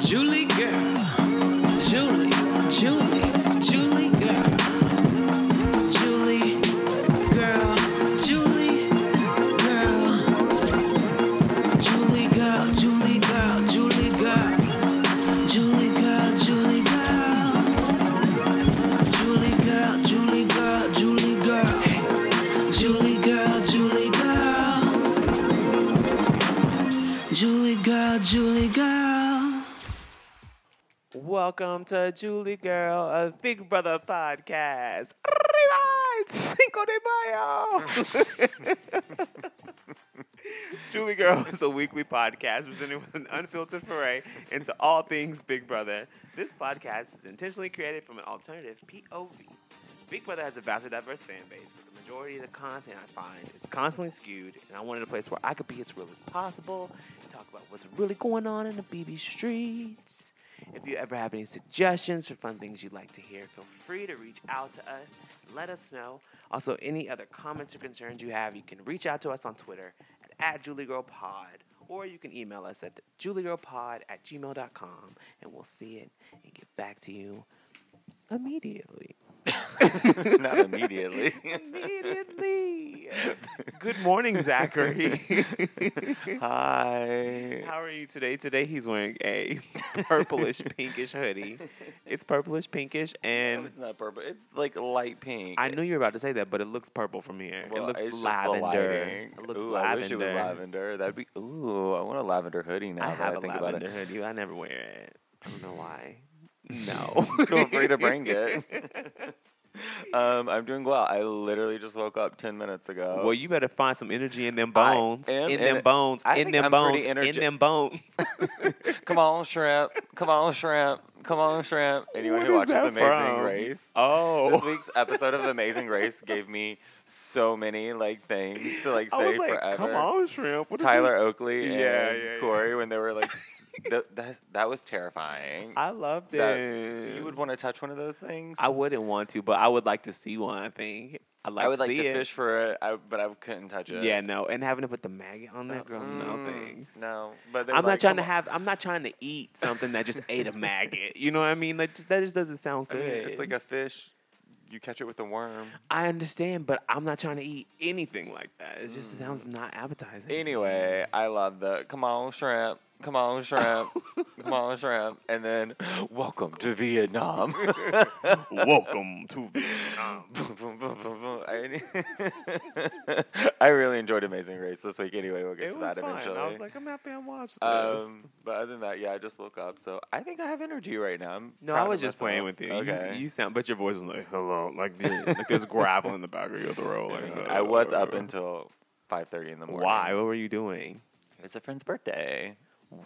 Julie girl. Julie, Julie, Julie girl. Julie girl. Julie girl. Julie girl, Julie girl, Julie girl. Julie girl, Julie girl. Julie girl, Julie girl, Julie girl. Julie girl, Julie girl. Julie girl, Julie girl. Welcome to Julie Girl, a Big Brother podcast. Cinco de Mayo! Julie Girl is a weekly podcast presented with an unfiltered foray into all things Big Brother. This podcast is intentionally created from an alternative POV. Big Brother has a vastly diverse fan base, but the majority of the content I find is constantly skewed, and I wanted a place where I could be as real as possible and talk about what's really going on in the BB streets. If you ever have any suggestions for fun things you'd like to hear, feel free to reach out to us and let us know. Also, any other comments or concerns you have, you can reach out to us on Twitter at, at JulieGirlPod, or you can email us at juliegirlpod at gmail.com, and we'll see it and get back to you immediately. Not immediately. Immediately. Good morning, Zachary. Hi. How are you today? Today he's wearing a purplish pinkish hoodie. It's purplish pinkish No, and it's not purple. It's like light pink. I knew you were about to say that, but it looks purple from here. Well, it looks it's just the lavender. It looks ooh, lavender. I wish it was lavender. That'd be. Ooh, I want a lavender hoodie now. I that have I a think lavender about hoodie. I never wear it. I don't know why. No. Feel free to bring it. um, I'm doing well. I literally just woke up ten minutes ago. Well, you better find some energy in them bones. in in- them bones. In them bones. in energe- them bones. Come on, shrimp. Come on, shrimp. Come on, shrimp. Anyone What who is watches that Amazing from? Race. oh. This week's episode of Amazing Race gave me so many like things to like I say was like, forever. come on, shrimp. What is Tyler this? Oakley and Yeah, yeah, yeah. Korey when they were like, s- th- that, that was terrifying. I loved That- it. you would want to touch one of those things. I wouldn't want to, but I would like to see one. I think I'd like I would to like to it. fish for it, I, but I couldn't touch it. Yeah, no, and having to put the maggot on there, girl, no Mm, thanks. No, but I'm like, not trying to have. I'm not trying to eat something that just ate a maggot. You know what I mean? Like that just doesn't sound I good. mean, it's like a fish. You catch it with a worm. I understand, but I'm not trying to eat anything like that. It just sounds not appetizing. Anyway, I love the come on shrimp, come on shrimp, come on shrimp, and then welcome to Vietnam. welcome to Vietnam. I I really enjoyed Amazing Race this week. Anyway, we'll get It to was that fun. eventually. I was like, I'm happy I watched this. um, but other than that, yeah, I just woke up, so I think I have energy right now. I'm no, I was just playing myself. with you. You- Okay. You, sound, but your voice is like hello, like dude, like there's gravel in the back of your throat. Like, I was up until five thirty in the morning. Why? What were you doing? It's a friend's birthday.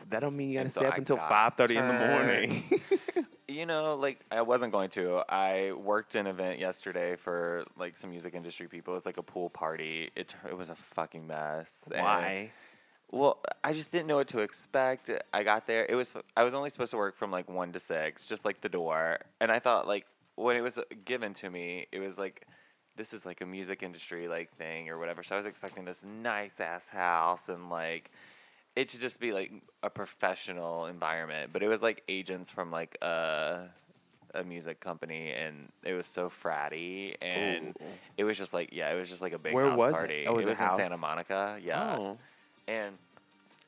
That don't mean you gotta And so stay up I until five thirty in the morning. You know, like I wasn't going to. I worked an event yesterday for like some music industry people. It was like a pool party. It it was a fucking mess. and- Why? Well, I just didn't know what to expect. I got there. It was I was only supposed to work from like one to six, just like the door. And I thought like when it was given to me, it was like this is like a music industry like thing or whatever. So I was expecting this nice ass house and like it should just be like a professional environment. But it was like agents from like a a music company and it was so fratty and Ooh. it was just like yeah, it was just like a big Where house was it? party. Oh, it was it a was in Santa? Monica. Yeah. Oh. And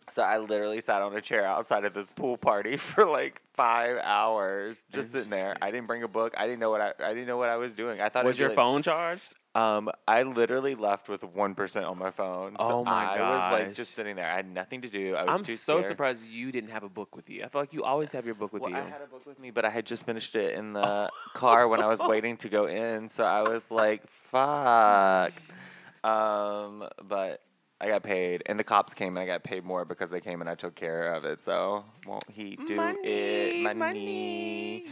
so I literally sat on a chair outside of this pool party for like five hours, just sitting there. I didn't bring a book. I didn't know what I, I didn't know what I was doing. I thought Was your like- phone charged? Um, I literally left with one percent on my phone. So Oh my I was like just sitting there. I had nothing to do. I was I'm too so surprised you didn't have a book with you. I feel like you always have your book with Well, you. I had a book with me, but I had just finished it in the car when I was waiting to go in. So I was like, "Fuck." Um, but I got paid, and the cops came, and I got paid more because they came and I took care of it. So won't he do it? Money.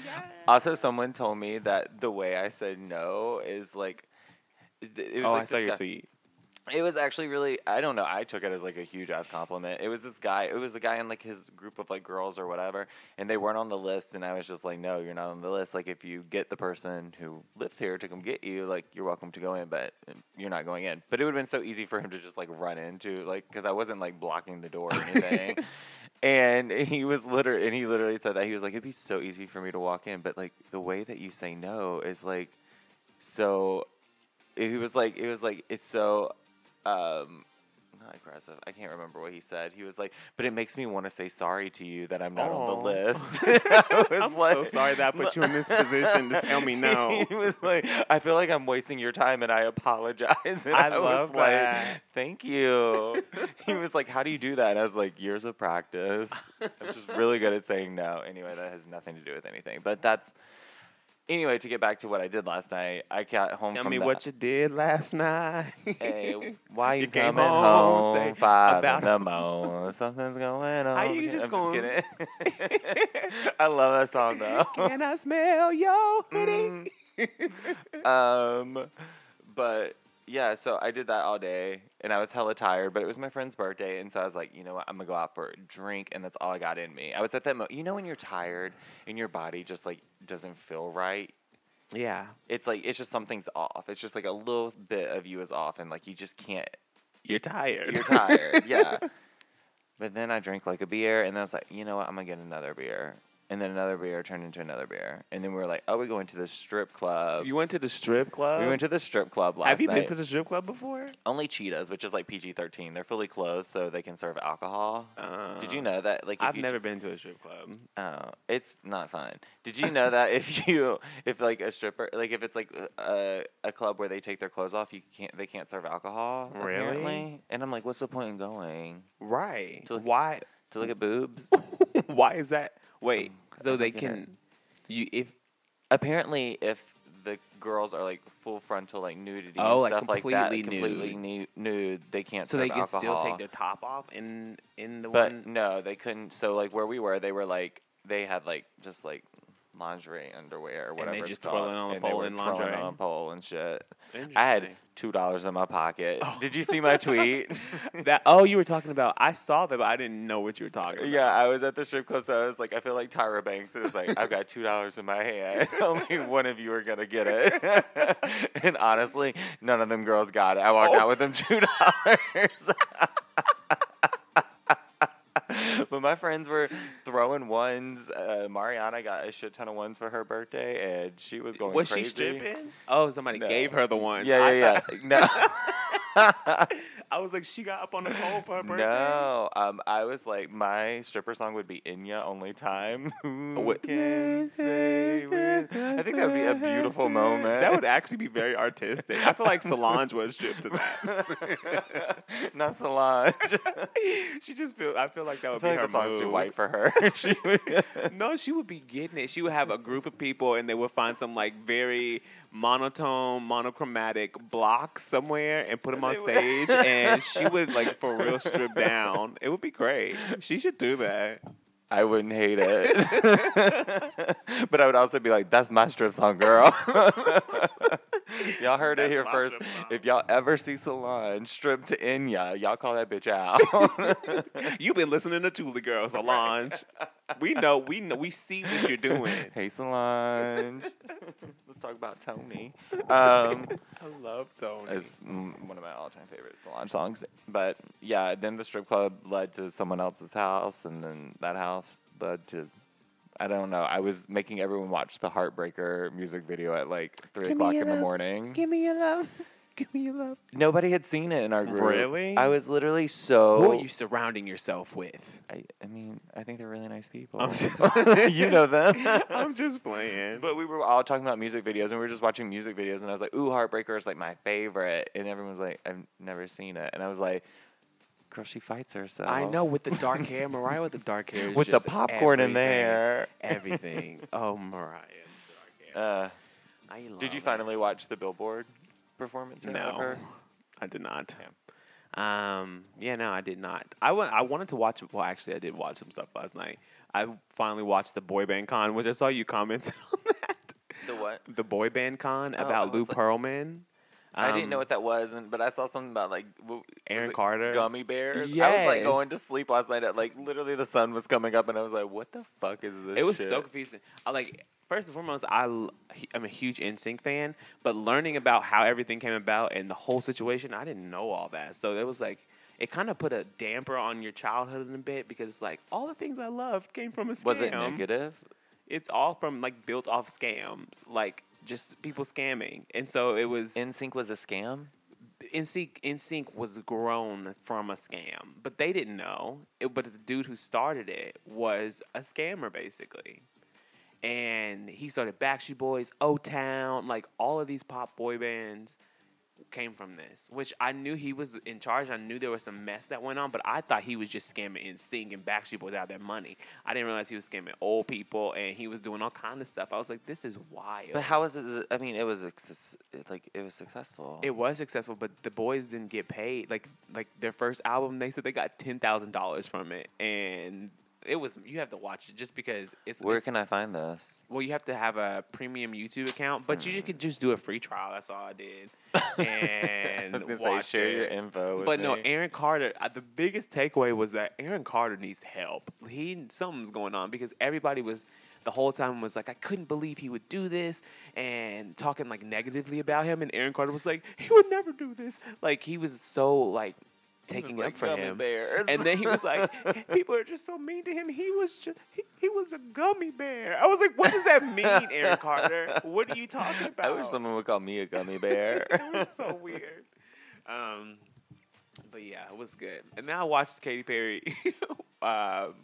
Also, someone told me that the way I said no is like. It was oh, like I saw your guy- tweet. it was actually really I don't know. I took it as like a huge ass compliment. It was this guy. It was a guy in like his group of like girls or whatever, and they weren't on the list. And I was just like, no, you're not on the list. Like if you get the person who lives here to come get you, like you're welcome to go in, but um, you're not going in. But it would have been so easy for him to just like run into like because I wasn't like blocking the door or anything. And he was literally, and he literally said that he was like, it'd be so easy for me to walk in, but like the way that you say no is like, so. He was like, it was like, it's so, um, not aggressive. I can't remember what he said. He was like, but it makes me want to say sorry to you that I'm not on the list. I was I'm so sorry that I put you in this position to tell me no. he was like, I feel like I'm wasting your time and I apologize. And I was love like, that. Thank you. he was like, How do you do that? And I was like, Years of practice. I'm just really good at saying no. Anyway, that has nothing to do with anything. But that's anyway, to get back to what I did last night, I got home Tell me the- what you did last night. Hey, why you, You came coming home, home? say five about- in the morning. Something's going on. you just I'm gonna just kidding. I love that song though. Can I smell your hoodie? Mm. um, but yeah, so I did that all day, and I was hella tired. But it was my friend's birthday, and so I was like, you know what, I'm gonna go out for a drink, and that's all I got in me. I was at that, moment. you know, when you're tired and your body just like doesn't feel right. Yeah. It's like it's just something's off. It's just like a little bit of you is off, and like you just can't. You're tired. You're tired, yeah. But then I drank like a beer, and then I was like, you know what, I'm gonna get another beer. And then another beer turned into another beer, and then we were like, "Oh, we're going to the strip club." You went to the strip club? we went to the strip club last night. Have you night. been to the strip club before? Only Cheetahs, which is like PG thirteen. They're fully clothed, so they can serve alcohol. Uh, Did you know that? Like, if I've never been to a strip club. Oh, it's not fun. Did you know that if you if like a stripper like if it's like a, a club where they take their clothes off, you can't they can't serve alcohol. Really? apparently? And I'm like, what's the point in going Right. To look- Why? to look at boobs? Why is that? Wait. So they don't it. can. You if apparently, if the girls are like full frontal like nudity Oh, and like stuff like that, completely completely nude. nude, they can't. so they can still take their top off in in the But one. no, they couldn't. So like where we were, they were like they had like just like lingerie underwear or And they whatever. just called, twirling on a and pole twirling lingerie? on a pole and shit. I had two dollars in my pocket. Oh. Did you see my tweet? that. Oh, you were talking about. I saw that, but I didn't know what you were talking about. yeah, I was at the strip club, so I was like, I feel like Tyra Banks. It was like, I've got two dollars in my hand. Only one of you are gonna get it. and honestly, none of them girls got it. I walked Oh. out with them two dollars. But my friends were throwing ones. Uh, Mariana got a shit ton of ones for her birthday, and she was going Was crazy. she stripping? Oh, somebody No. gave her the one. Yeah, yeah, yeah. No. I was like, she got up on the pole for her birthday. No, um, I was like, my stripper song would be Enya Only Time. Who What- can say? I think that would be a beautiful moment. That would actually be very artistic. I feel like Solange was strip to that. Not Solange. she just feel. I feel like that I would feel be like her the song's too move. white for her. she would, No, she would be getting it. She would have a group of people, and they would find some like very monotone, monochromatic blocks somewhere, and put them on stage, and she would like for real strip down. It would be great. She should do that. I wouldn't hate it. but I would also be like, that's my strip song, girl. Y'all heard it here first. If y'all ever see Solange strip to Enya, y'all call that bitch out. You've been listening to Julie Girl, Solange. We know, we know, we see what you're doing. hey, Solange. Let's talk about Tony. Um, I love Tony. it's one of my all-time favorite Solange songs. But yeah, then the strip club led to someone else's house, and then that house led to. I don't know. I was making everyone watch the Heartbreaker music video at like three Give o'clock your in the morning. Give me your love. Give me your love. Nobody had seen it in our group. Really? I was literally so. Who are you surrounding yourself with? I, I mean, I think they're really nice people. I'm just- you know them. I'm just playing. But we were all talking about music videos, and we were just watching music videos, and I was like, "Ooh, Heartbreaker is like my favorite," and everyone was like, "I've never seen it," and I was like, "Girl, she fights herself." I know with the dark hair, Mariah with the dark hair, is with the popcorn in there. Everything. Oh, Mariah. Dark hair. Uh, I did you it. finally watch the Billboard performance? yet of No, her? I did not. Um, yeah, no, I did not. I wa- I wanted to watch. Well, actually, I did watch some stuff last night. I finally watched the Boy Band Con, which I saw you comment on that. The what? The Boy Band Con Oh, about Lou like- Pearlman. I didn't know Um, what that was, and but I saw something about like w- was Aaron Carter? gummy bears. I was like going to sleep last night at like literally the sun was coming up, and I was like, "What the fuck is this?" It was shit? so confusing. I like first and foremost, I am a huge NSYNC fan, but learning about how everything came about and the whole situation, I didn't know all that. So it was like it kind of put a damper on your childhood in a bit because like all the things I loved came from a scam. Was it negative? It's all from like built off scams, like just people scamming, and so it was. NSYNC was a scam. NSYNC, NSYNC was grown from a scam, but they didn't know. It, but the dude who started it was a scammer, basically. And he started Backstreet Boys, O Town, like all of these pop boy bands came from this. Which I knew he was in charge. I knew there was some mess that went on, but I thought he was just scamming and and Backstreet Boys out of their money. I didn't realize he was scamming old people and he was doing all kind of stuff. I was like, this is wild. But how was it? I mean, it was like it was successful. It was successful, but the boys didn't get paid. Like like their first album, they said they got ten thousand dollars from it, and it was you have to watch it just because it's. Where it's- can I find this? well, you have to have a premium YouTube account, but you Mm. could just do a free trial. That's all I did. And I was gonna say share your info. With But no. Aaron Carter. uh, The biggest takeaway was that Aaron Carter needs help. He something's going on because everybody was the whole time was like, I couldn't believe he would do this and talking like negatively about him. And Aaron Carter was like, he would never do this. Like he was so like taking like, up for "Gummy him. bears." And then he was like, people are just so mean to him. He was just he, he was a gummy bear. I was like, what does that mean, Aaron Carter? What are you talking about? I wish someone would call me a gummy bear. it was so weird. Um, but yeah, it was good. And then I watched Katy Perry um,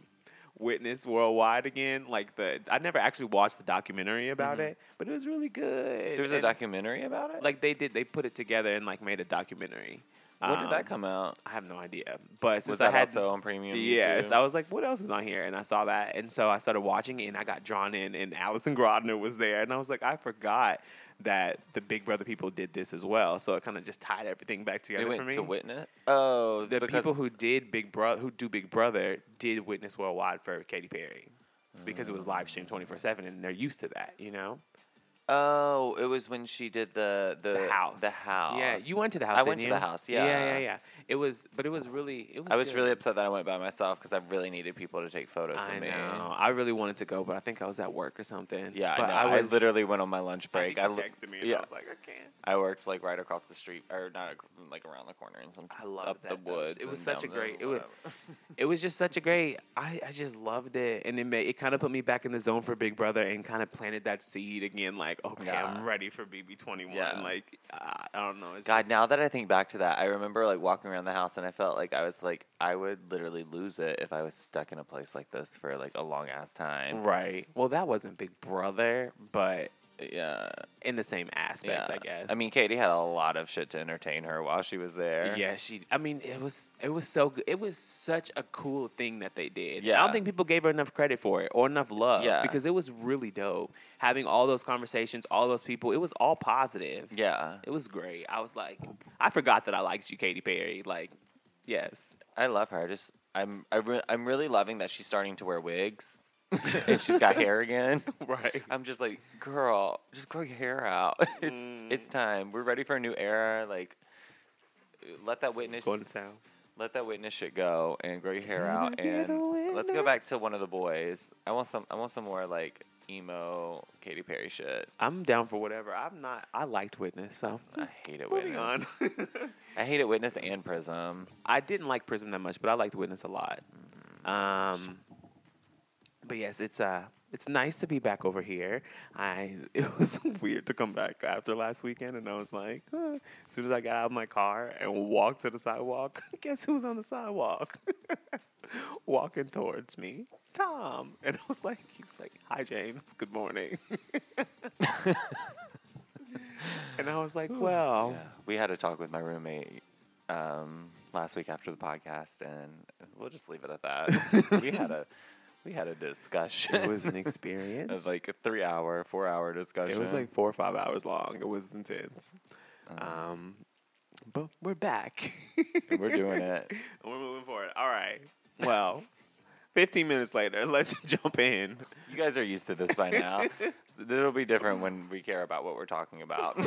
Witness Worldwide again. Like the, I never actually watched the documentary about Mhm. it, but it was really good. there was a documentary about it. Like they did, they put it together and like made a documentary. When did Um, that come out? I have no idea. But since Was I had also on premium? Yes, YouTube? I was like, what else is on here? And I saw that, and so I started watching it, and I got drawn in. And Allison Grodner was there, and I was like, I forgot that the Big Brother people did this as well. So it kind of just tied everything back They together for me. to witness. Oh, the people who did Big Brother, who do Big Brother, did Witness Worldwide for Katy Perry because it was live streamed twenty four seven, and they're used to that, you know. Oh, it was when she did the the, The house, The house. Yeah, you went to the house. I went to you? the house. yeah, Yeah, yeah, yeah. It was, but it was really, it was. I was really upset that I went by myself because I really needed people to take photos I of me. know. I really wanted to go, but I think I was at work or something. Yeah, but I know. I, was, literally went on my lunch break. I I, think l- you texted me, and yeah. I was like, I can't. I worked like right across the street, or not like around the corner and some I loved up that. the woods. It was such a great. It was. It was just such a great. I, I just loved it, and it made it kind of put me back in the zone for Big Brother, and kind of planted that seed again. Like, okay, I'm ready for BB twenty one. Yeah. Like, I I don't know. It's God, just- now that I think back to that, I remember like walking around the house and I felt like I was like I would literally lose it if I was stuck in a place like this for like a long ass time. Right. Well, that wasn't Big Brother, but Yeah, in the same aspect, yeah. I guess. I mean, Katy had a lot of shit to entertain her while she was there. Yeah, she. I mean, it was it was so good. It was such a cool thing that they did. I Yeah. don't think people gave her enough credit for it or enough love. Yeah. because it was really dope. Having all those conversations, all those people, it was all positive. yeah. It was great. I was like, I forgot that I liked you, Katy Perry. Like, yes, I love her. I just I'm I re- I'm really loving that she's starting to wear wigs and she's got hair again. right. I'm just like, girl, just grow your hair out. it's Mm. it's time. We're ready for a new era. Like, let that witness Going to town. let that witness shit go and grow your hair out Gonna and let's go back to one of the boys. I want some I want some more like emo Katy Perry shit. I'm down for whatever. I'm not. I liked Witness, so I hate it moving on. witness. I hate it witness and prism. I didn't like Prism that much, but I liked Witness a lot. Um, but yes, it's uh, it's nice to be back over here. I it was weird to come back after last weekend, and I was like, huh. as soon as I got out of my car and walked to the sidewalk, guess who's on the sidewalk? Walking towards me, Tom, and I was like, he was like, "Hi, James. Good morning." and I was like, "Well." Yeah. We had a talk with my roommate um, last week after the podcast, and we'll just leave it at that. we had a we had a discussion. It was an experience. It was like a three hour, four hour discussion. It was like four or five hours long. It was intense. Uh, Um, but we're back. and we're doing it. we're moving forward. All right. Well, 15 minutes later, let's jump in. You guys are used to this by now. so it'll be different when we care about what we're talking about.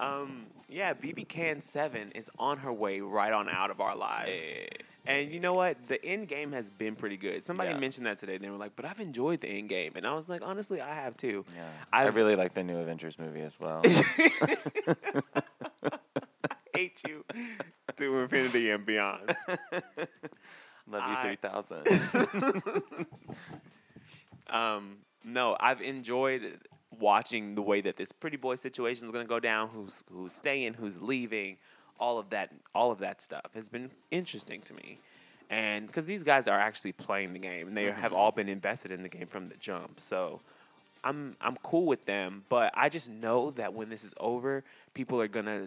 Um, yeah, BB Can 7 is on her way right on out of our lives. Hey. And you know what? The end game has been pretty good. Somebody Yeah. mentioned that today. And they were like, but I've enjoyed the end game. And I was like, honestly, I have too. Yeah. I I've- really like the new Avengers movie as well. I hate you to infinity and beyond. Love you I- three thousand. Um, no, I've enjoyed watching the way that this pretty boy situation is going to go down. Who's who's staying, who's leaving, all of that, all of that stuff has been interesting to me. And because these guys are actually playing the game, and they have mm-hmm. all been invested in the game from the jump, so I'm I'm cool with them. But I just know that when this is over, people are gonna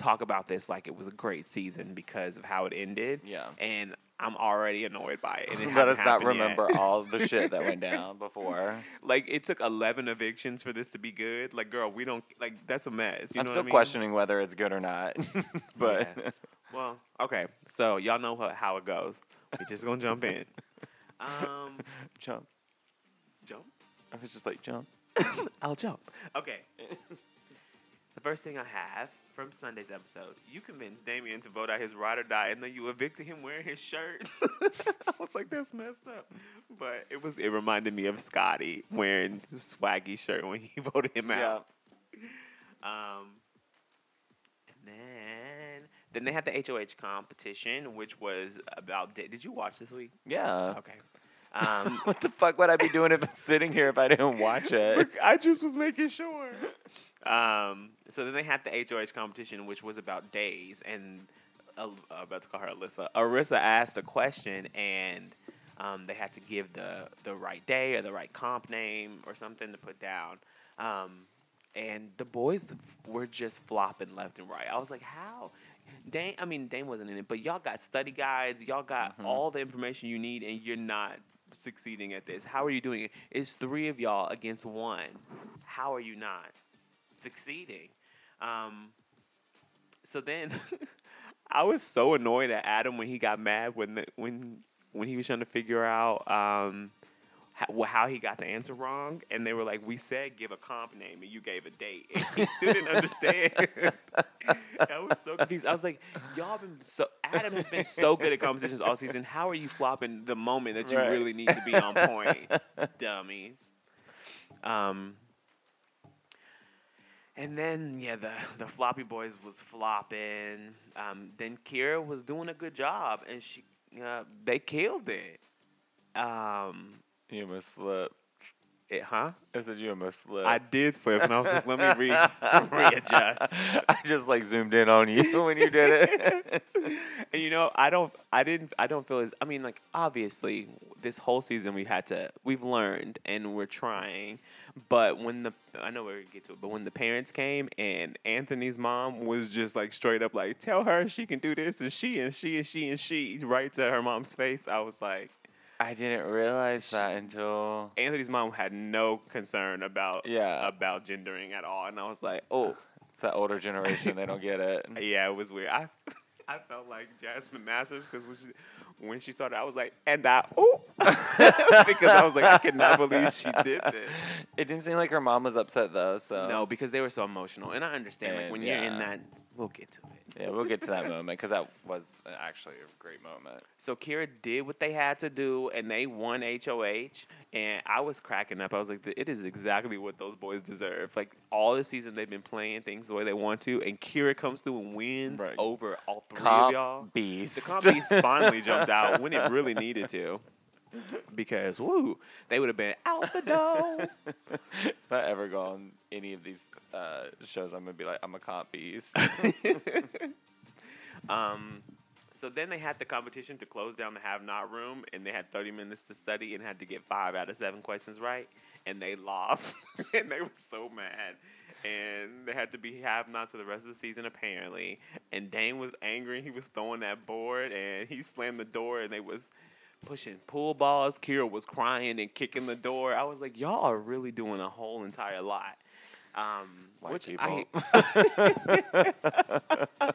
talk about this like it was a great season because of how it ended. Yeah. and I'm already annoyed by it. And it Let us not happened yet. remember all the shit that went down before. like it took 11 evictions for this to be good like girl we don't like that's a mess you I'm know still what I mean? questioning whether it's good or not. but Yeah. well okay so y'all know how, how it goes We're just gonna jump in um jump. jump I was just like jump. i'll jump okay the first thing i have from sunday's episode you convinced damien to vote out his ride or die and then you evicted him wearing his shirt i was like that's messed up but it was it reminded me of scotty wearing the swaggy shirt when he voted him Yeah. out Um, and then then they had the HOH competition, which was about. da- Did you watch this week? Yeah. Okay. Um, What the fuck would I be doing if I'm sitting here if I didn't watch it? I just was making sure. Um, so then they had the HOH competition, which was about days, and uh, I'm about to call her Alyssa. Arisa asked a question, and um, they had to give the the right day or the right comp name or something to put down. Um, and the boys were just flopping left and right. I was like, how? Dane, I mean, Dane wasn't in it, but y'all got study guides, y'all got Mhm. all the information you need, and you're not succeeding at this. How are you doing it? It's three of y'all against one. How are you not succeeding? Um, so then, I was so annoyed at Adam when he got mad when the, when when he was trying to figure out um, how, how he got the answer wrong, and they were like, "We said give a comp name, and you gave a date." And he still didn't understand. I was so confused. I was like, "Y'all been so Adam has been so good at competitions all season. How are you flopping the moment that you Right. really need to be on point, dummies?" Um. And then yeah, the the floppy boys was flopping. Um, then Kira was doing a good job, and she uh, they killed it. Um, You must slipped. it, huh? I said you almost slipped. I did slip, and I was like, let me re- readjust. I just like zoomed in on you when you did it. And you know, I don't, I didn't, I don't feel as. I mean, like obviously, this whole season we had to, we've learned, and we're trying. But when the, I know we're gonna get to it, but when the parents came and Anthony's mom was just like straight up like, tell her she can do this, and she and she and she and she, right to her mom's face. I was like, I didn't realize that until Anthony's mom had no concern about, Yeah. about gendering at all, and I was like, oh. it's that older generation. They don't get it. Yeah, it was weird. I I felt like Jasmine Masters because when she when she started, I was like, and I oh, because I was like, I cannot believe she did this. It didn't seem like her mom was upset though. So No, because they were so emotional, and I understand. like And, when you're in that, we'll get to it. Yeah, we'll get to that moment because that was actually a great moment. So Kira did what they had to do, and they won HOH. And I was cracking up. I was like, it is exactly what those boys deserve. Like all the season, they've been playing things the way they want to, and Kira comes through and wins Right. over all three of y'all. beast. The comp piece finally jumped out when it really needed to. Because woo, they would have been out the door. if I ever go on any of these uh, shows, I'm gonna be like, I'm a cop beast. um, so then they had the competition to close down the have not room, and they had 30 minutes to study and had to get five out of seven questions right, and they lost, and they were so mad. And they had to be have nots for the rest of the season apparently. And Dane was angry. He was throwing that board, and he slammed the door, and they was pushing pool balls. Kira was crying and kicking the door. I was like, y'all are really doing a whole entire lot. Um, White which people. I,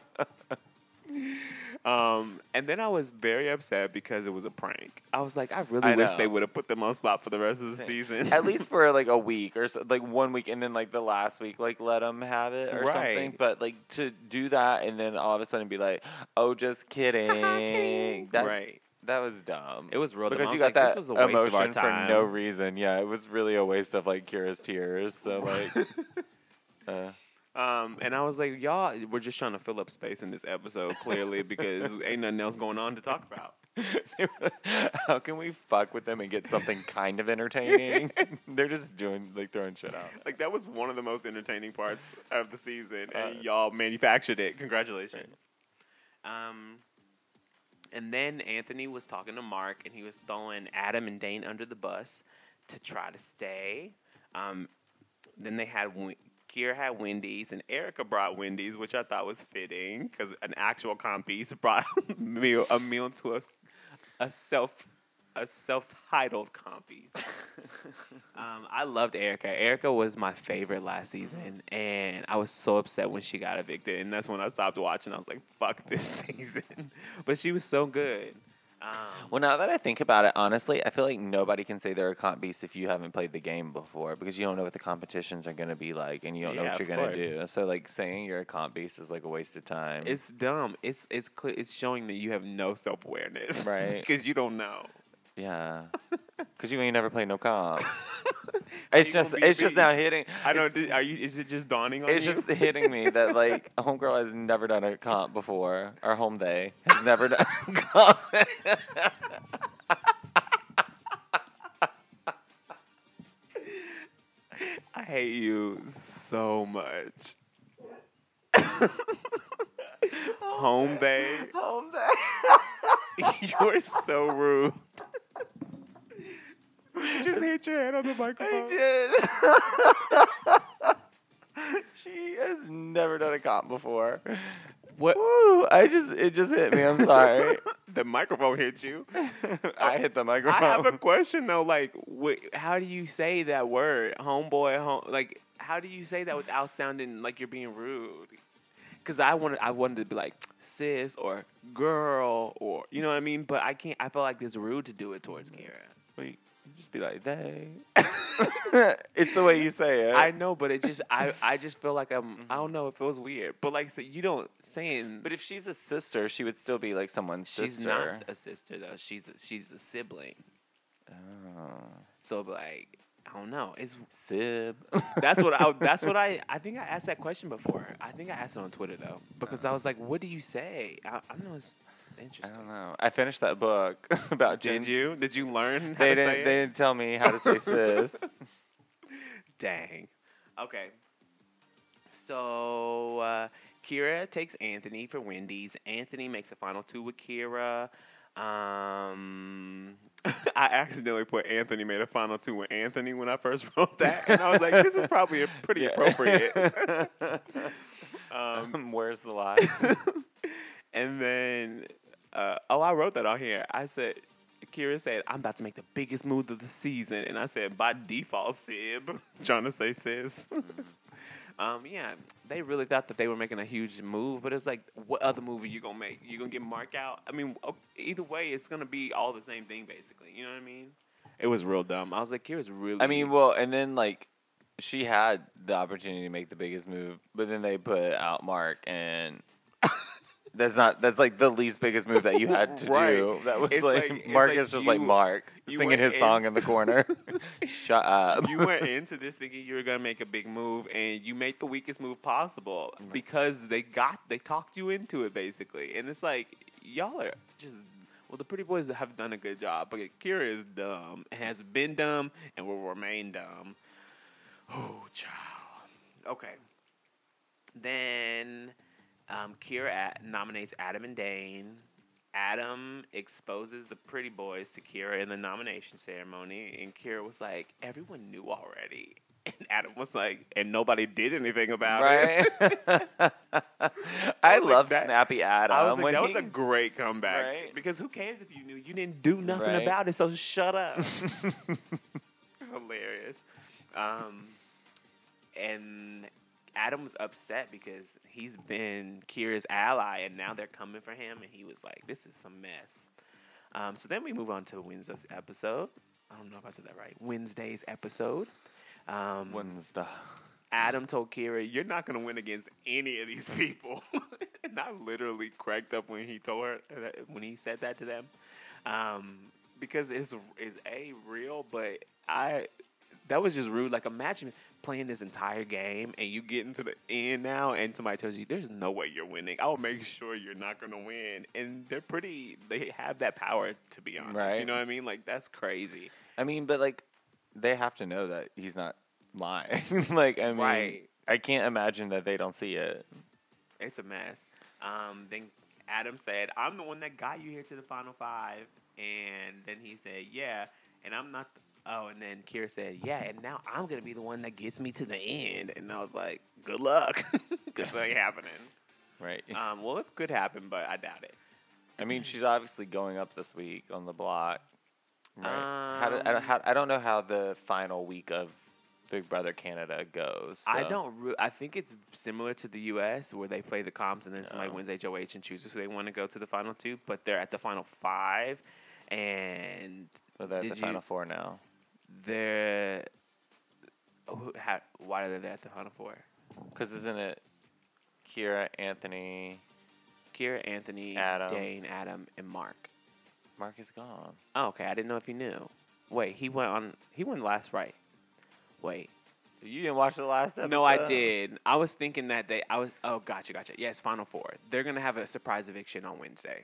Um, and then I was very upset because it was a prank. I was like, I really I wish know. they would have put them on slot for the rest of the Same. season. At least for like a week or so, like one week, and then like the last week, like let them have it or something. But like to do that and then all of a sudden be like, oh, just kidding. that, right. That was dumb. It was real dumb. Because you got like, that this was a waste of our emotion for no reason. Yeah, it was really a waste of like Kira's tears. So like, uh, Um, and I was like, y'all, we're just trying to fill up space in this episode, clearly, because ain't nothing else going on to talk about. How can we fuck with them and get something kind of entertaining? They're just doing like throwing shit out. Like that was one of the most entertaining parts of the season, and Uh, y'all manufactured it. Congratulations. Um, and then Anthony was talking to Mark, and he was throwing Adam and Dane under the bus to try to stay. Um, then they had Kira had Wendy's, and Erica brought Wendy's, which I thought was fitting because an actual comp piece brought meal a meal to a, a self a self titled comp piece. Um, I loved Erica. Erica was my favorite last season, and I was so upset when she got evicted. And that's when I stopped watching. I was like, "Fuck this season," but she was so good. Um, Well, now that I think about it, honestly, I feel like nobody can say they're a comp beast if you haven't played the game before because you don't know what the competitions are going to be like and you don't know what you're going to do. So, like, saying you're a comp beast is like a waste of time. it's dumb. It's it's cl- it's showing that you have no self awareness, Right. Because you don't know. Yeah. Because you ain't never played no comps. it's just, gonna be it's just now beast? hitting. I don't. Did, are you? Is it just dawning on It's you? It's just hitting me that like a homegirl has never done a comp before. Our home day has never done a comp. I hate you so much. Home day. home day. You're so rude. Hit your head on the microphone. I did. she has never done a comp before. What? Woo, I just it just hit me. I'm sorry. The microphone hit you. I hit the microphone. I have a question though. Like, wh- how do you say that word, homeboy? Home, like, how do you say that without sounding like you're being rude? Because I wanted, I wanted to be like sis or girl or you know what I mean. But I can't. I feel like it's rude to do it towards Kira. Wait, just be like they. it's the way you say it. I know, but it just, I, I just feel like I'm. I don't mm-hmm. know. It feels weird. But like, so you don't saying. but if she's a sister, she would still be like someone's she's sister. not a sister though. She's a, she's a sibling. Oh. So like, I don't know. It's Sib. That's what I. That's what I. I think I asked that question before. I think I asked it on Twitter though, because I uh-huh. was like, "What do you say?" I, I know it's, I interesting. don't know. I finished that book about. Did you? Did you learn how They to didn't. say They didn't tell me how to say sis. Dang. Okay. So uh, Kira takes Anthony for Wendy's. Anthony makes a final two with Kira. Um, I accidentally put Anthony made a final two with Anthony when I first wrote that, and I was like, "This is probably a pretty Yeah. appropriate." um, Where's the lie? And then, uh, oh, I wrote that on here. I said, Kira said, I'm about to make the biggest move of the season. And I said, by default, Sib. Trying to say sis. um, yeah, they really thought that they were making a huge move, but it's like, what other move are you going to make? You going to get Mark out? I mean, either way, it's going to be all the same thing, basically. You know what I mean? It was real dumb. I was like, Kira's really. I mean, well, and then like she had the opportunity to make the biggest move, but then they put out Mark, and that's not that's like the least biggest move that you had to Right. do. That was It's like, like- Mark like is just like Mark singing his song into- in the corner. Shut up. you went into this thinking you were gonna make a big move, and you made the weakest move possible because they got they talked you into it basically, and it's like y'all are just. Well, the pretty boys have done a good job, but Kira is dumb, has been dumb, and will remain dumb. Oh, child. Okay. Then um, Kira a- nominates Adam and Dane. Adam exposes the pretty boys to Kira in the nomination ceremony, and Kira was like, "Everyone knew already." And Adam was like, "And nobody did anything about it." Right. I, was like, love that- Snappy Adam. I was like, "That was a great comeback." Right? Because who cares if you knew? You didn't do nothing Right. about it, so shut up. Hilarious. Um, and Adam was upset because he's been Kira's ally, and now they're coming for him, and he was like, "This is some mess." Um, so then we move on to Wednesday's episode. I don't know if I said that right. Wednesday's episode. Um, Wednesday. Adam told Kira, "You're not gonna win against any of these people," and I literally cracked up when he told her that, when he said that to them, um, because it's it's a real, but I that was just rude. Like imagine playing this entire game and you get into the end now and somebody tells you there's no way you're winning. I'll make sure you're not gonna win. And they're pretty they have that power to be honest. You know what I mean? Like that's crazy. I mean, but like, they have to know that he's not lying. like, I mean, Right. I can't imagine that they don't see it. It's a mess. Um, then Adam said, "I'm the one that got you here to the final five. and then he said, "Yeah," and I'm not. Oh, and then Kira said, "Yeah," and now I'm gonna be the one that gets me to the end. And I was like, "Good luck," because that ain't happening. Right. Um, well, it could happen, but I doubt it. I mean, she's obviously going up this week on the block. Right. how, do, I, Um, don't, how, I don't know how the final week of Big Brother Canada goes. I don't. Re- I think it's similar to the U.S. where they play the comps and then somebody No. wins HOH and chooses who they want to go to the final two. But they're at the final five, and they're at the you- final four now. They're. Who, how, why are they at the final four? Because isn't it Kira, Anthony, Kira, Anthony, Adam. Dane, Adam, and Mark. Mark is gone. Oh, okay. I didn't know if you knew. Wait, he went on. He went last, right? Wait. You didn't watch the last episode? No, I did. I was thinking that they. I was. Oh, gotcha, gotcha. Yes, final four. They're gonna have a surprise eviction on Wednesday.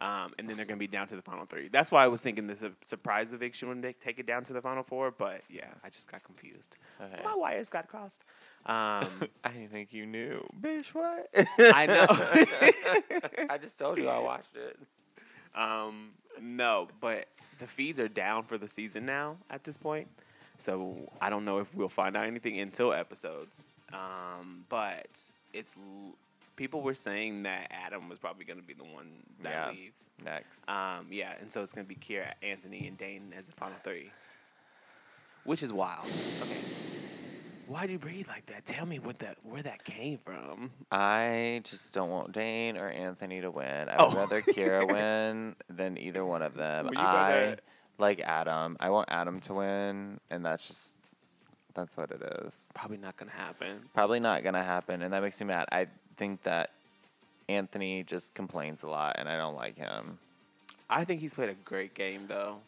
Um, and then they're gonna be down to the final three. That's why I was thinking this a surprise eviction would make, take it down to the final four. But yeah, I just got confused. Okay. My wires got crossed. Um, I didn't think you knew. Bitch, what? I know. I just told you I watched it. um, no, but the feeds are down for the season now at this point. So I don't know if we'll find out anything until episodes. Um, but it's people were saying that Adam was probably going to be the one that Yeah. leaves. Next. Um, yeah, and so it's gonna be Kira, Anthony, and Dane as the final three, which is wild. Okay, why do you breathe like that? Tell me what that where that came from. I just don't want Dane or Anthony to win. I Oh. would rather Kira win than either one of them. I like Adam. I want Adam to win, and that's just that's what it is. Probably not gonna happen. Probably not gonna happen, and that makes me mad. I think that Anthony just complains a lot, and I don't like him. I think he's played a great game though,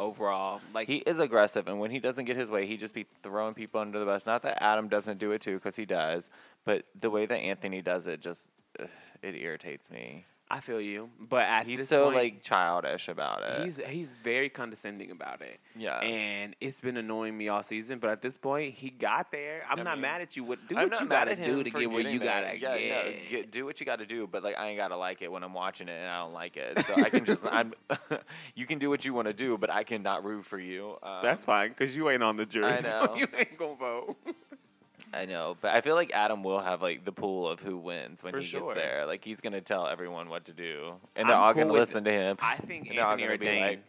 overall. Like He is aggressive, and when he doesn't get his way, he just be throwing people under the bus. Not that Adam doesn't do it too, because he does, but the way that Anthony does it just ugh, it irritates me. I feel you, but at He's this so point, like childish about it. he's he's very condescending about it. yeah. And it's been annoying me all season, but at this point, he got there. I'm I not mean, mad at you. What do I'm what you gotta do to get where getting you there. gotta yeah, get. No, get. Do what you got to do, but like I ain't gotta like it when I'm watching it and I don't like it. So I can just I'm. you can do what you want to do, but I cannot root for you. Um, That's fine, cause you ain't on the jury, I so know. you ain't gonna vote. I know, but I feel like Adam will have like the pool of who wins when For he sure. gets there. Like he's gonna tell everyone what to do, and they're I'm all cool gonna listen to him. I think And they're all Anthony gonna or be like-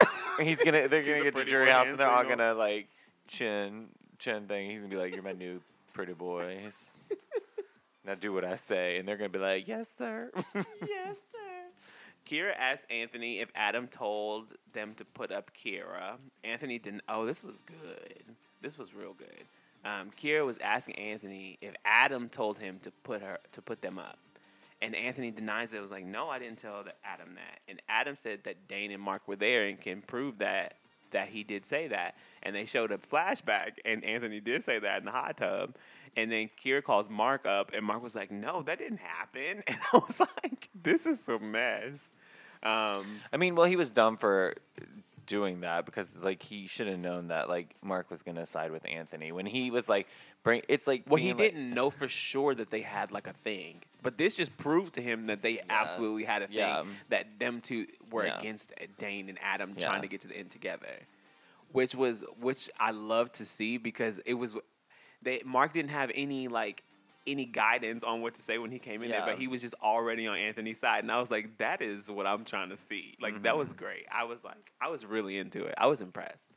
He's gonna they're gonna the get to pretty jury boy house and they're all gonna like chin chin thing. He's gonna be like, "You're my new pretty boy." now do what I say, and they're gonna be like, "Yes, sir." yes, sir. Kira asked Anthony if Adam told them to put up Kira. Anthony didn't. Oh, this was good. This was real good. Um, Kira was asking Anthony if Adam told him to put her to put them up, and Anthony denies it. Was like, no, I didn't tell Adam that. And Adam said that Dane and Mark were there and can prove that that he did say that. And they showed a flashback, and Anthony did say that in the hot tub. And then Kira calls Mark up, and Mark was like, "No, that didn't happen." And I was like, "This is a mess." Um, I mean, well, he was dumb for doing that because like he should have known that like Mark was gonna side with Anthony when he was like bring. It's like well, he like- didn't know for sure that they had like a thing, but this just proved to him that they absolutely had a thing. Yeah. That them two were Yeah. against Dane and Adam Yeah. trying to get to the end together, which was which I love to see because it was they Mark didn't have any like any guidance on what to say when he came in there, but he was just already on Anthony's side, and I was like, that is what I'm trying to see. Like that Mm-hmm. was great. I was like, I was really into it. I was impressed.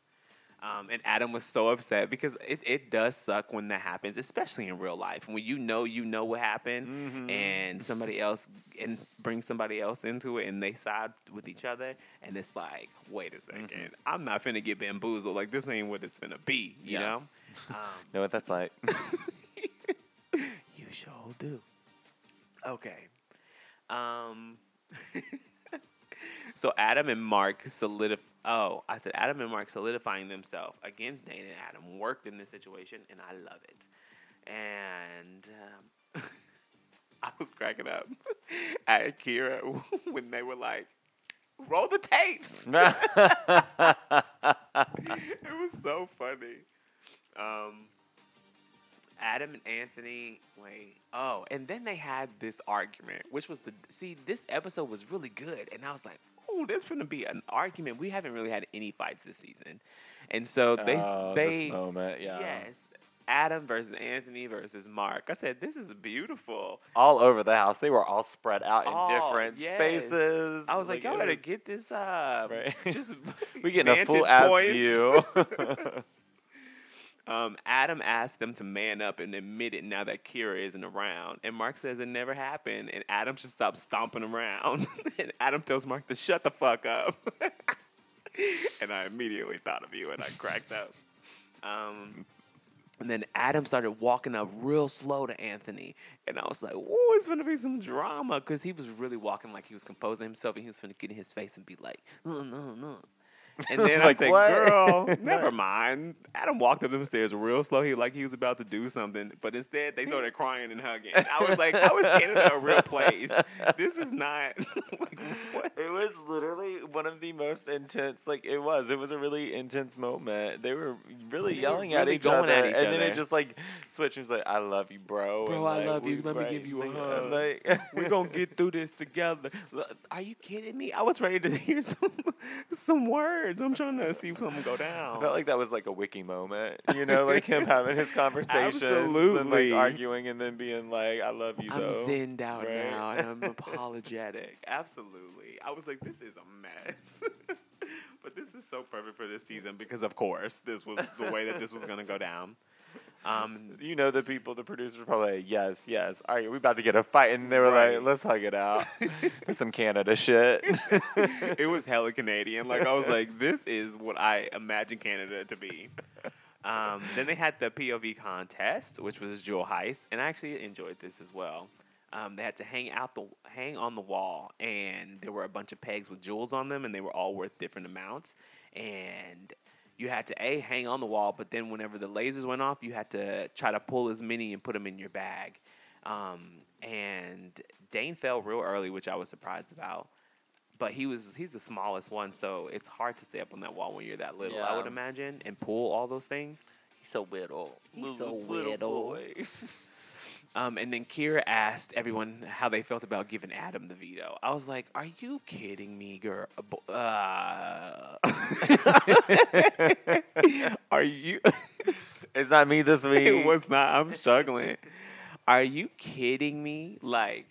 Um, and Adam was so upset because it, it does suck when that happens, especially in real life. When you know you know what happened Mm-hmm. and somebody else and bring somebody else into it and they side with each other and it's like, wait a 2nd Mm-hmm. I'm not finna get bamboozled. Like this ain't what it's finna be, you Yeah. know? Um, know what that's like. you sure do. Okay. Um. so Adam and Mark solidif- Oh, I said Adam and Mark solidifying themselves against Dane and Adam worked in this situation, and I love it. And um, I was cracking up at Kira when they were like, "Roll the tapes." it was so funny. Um, Adam and Anthony, wait, oh, and then they had this argument, which was the see. This episode was really good, and I was like, "Oh, there's going to be an argument." We haven't really had any fights this season, and so they Oh, they this moment, yeah. yes, Adam versus Anthony versus Mark. I said, "This is beautiful." All over the house. They were all spread out in Oh, different yes. spaces. I was like, "Y'all it gotta was- get this up." Right. Just We getting a full ass view. Um, Adam asked them to man up and admit it now that Kira isn't around. And Mark says it never happened. And Adam should stop stomping around. and Adam tells Mark to shut the fuck up. and I immediately thought of you and I cracked up. Um, and then Adam started walking up real slow to Anthony. And I was like, whoa, it's to be some drama. Because he was really walking like he was composing himself and he was to get in his face and be like, no, no, no. And then I said, what? girl, never mind. Adam walked up them stairs real slow. He like he was about to do something, but instead they started crying and hugging. I was like, how is Canada a real place? This is not like what? It was literally one of the most intense. Like it was. It was a really intense moment. They were really They were yelling at each other, at each and then it just like switched. and was like, "I love you, bro." Bro, and, I like, love you. Let me give you a hug. Like, We're gonna get through this together. Are you kidding me? I was ready to hear some some words. I'm trying to see something go down. I felt like that was like a wiki moment, you know, like him having his conversations and Absolutely. like arguing and then being like, "I love you." I'm though. zinned out Right. now and I'm apologetic. Absolutely. I was like, this is a mess. but this is so perfect for this season because, of course, this was the way that this was going to go down. Um, You know, the people, the producers probably like, yes, yes. All right, we about to get a fight. And they were Right. like, let's hug it out. That's some Canada shit. it was hella Canadian. Like, I was like, this is what I imagine Canada to be. Um, then they had the POV contest, which was Jewel Heist, and I actually enjoyed this as well. Um, they had to hang out the hang on the wall, and there were a bunch of pegs with jewels on them, and they were all worth different amounts. And you had to a hang on the wall, but then whenever the lasers went off, you had to try to pull as many and put them in your bag. Um, and Dane fell real early, which I was surprised about. But he was he's the smallest one, so it's hard to stay up on that wall when you're that little. I would imagine and pull all those things. He's so little. He's so little. Um, and then Kira asked everyone how they felt about giving Adam the veto. I was like, "Are you kidding me, girl? Uh, are you?" It's not me this week. it was not. I'm struggling. Are you kidding me? Like,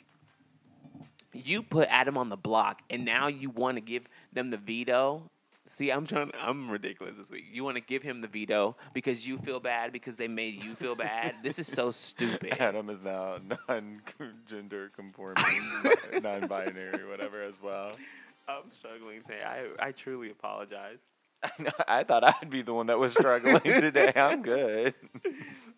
you put Adam on the block, and now you want to give them the veto. See, I'm trying. I'm ridiculous this week. You want to give him the veto because you feel bad because they made you feel bad. This is so stupid. Adam is now non-gender conforming, non-binary, whatever as well. I'm struggling today. I I truly apologize. I, know, I thought I'd be the one that was struggling today. I'm good.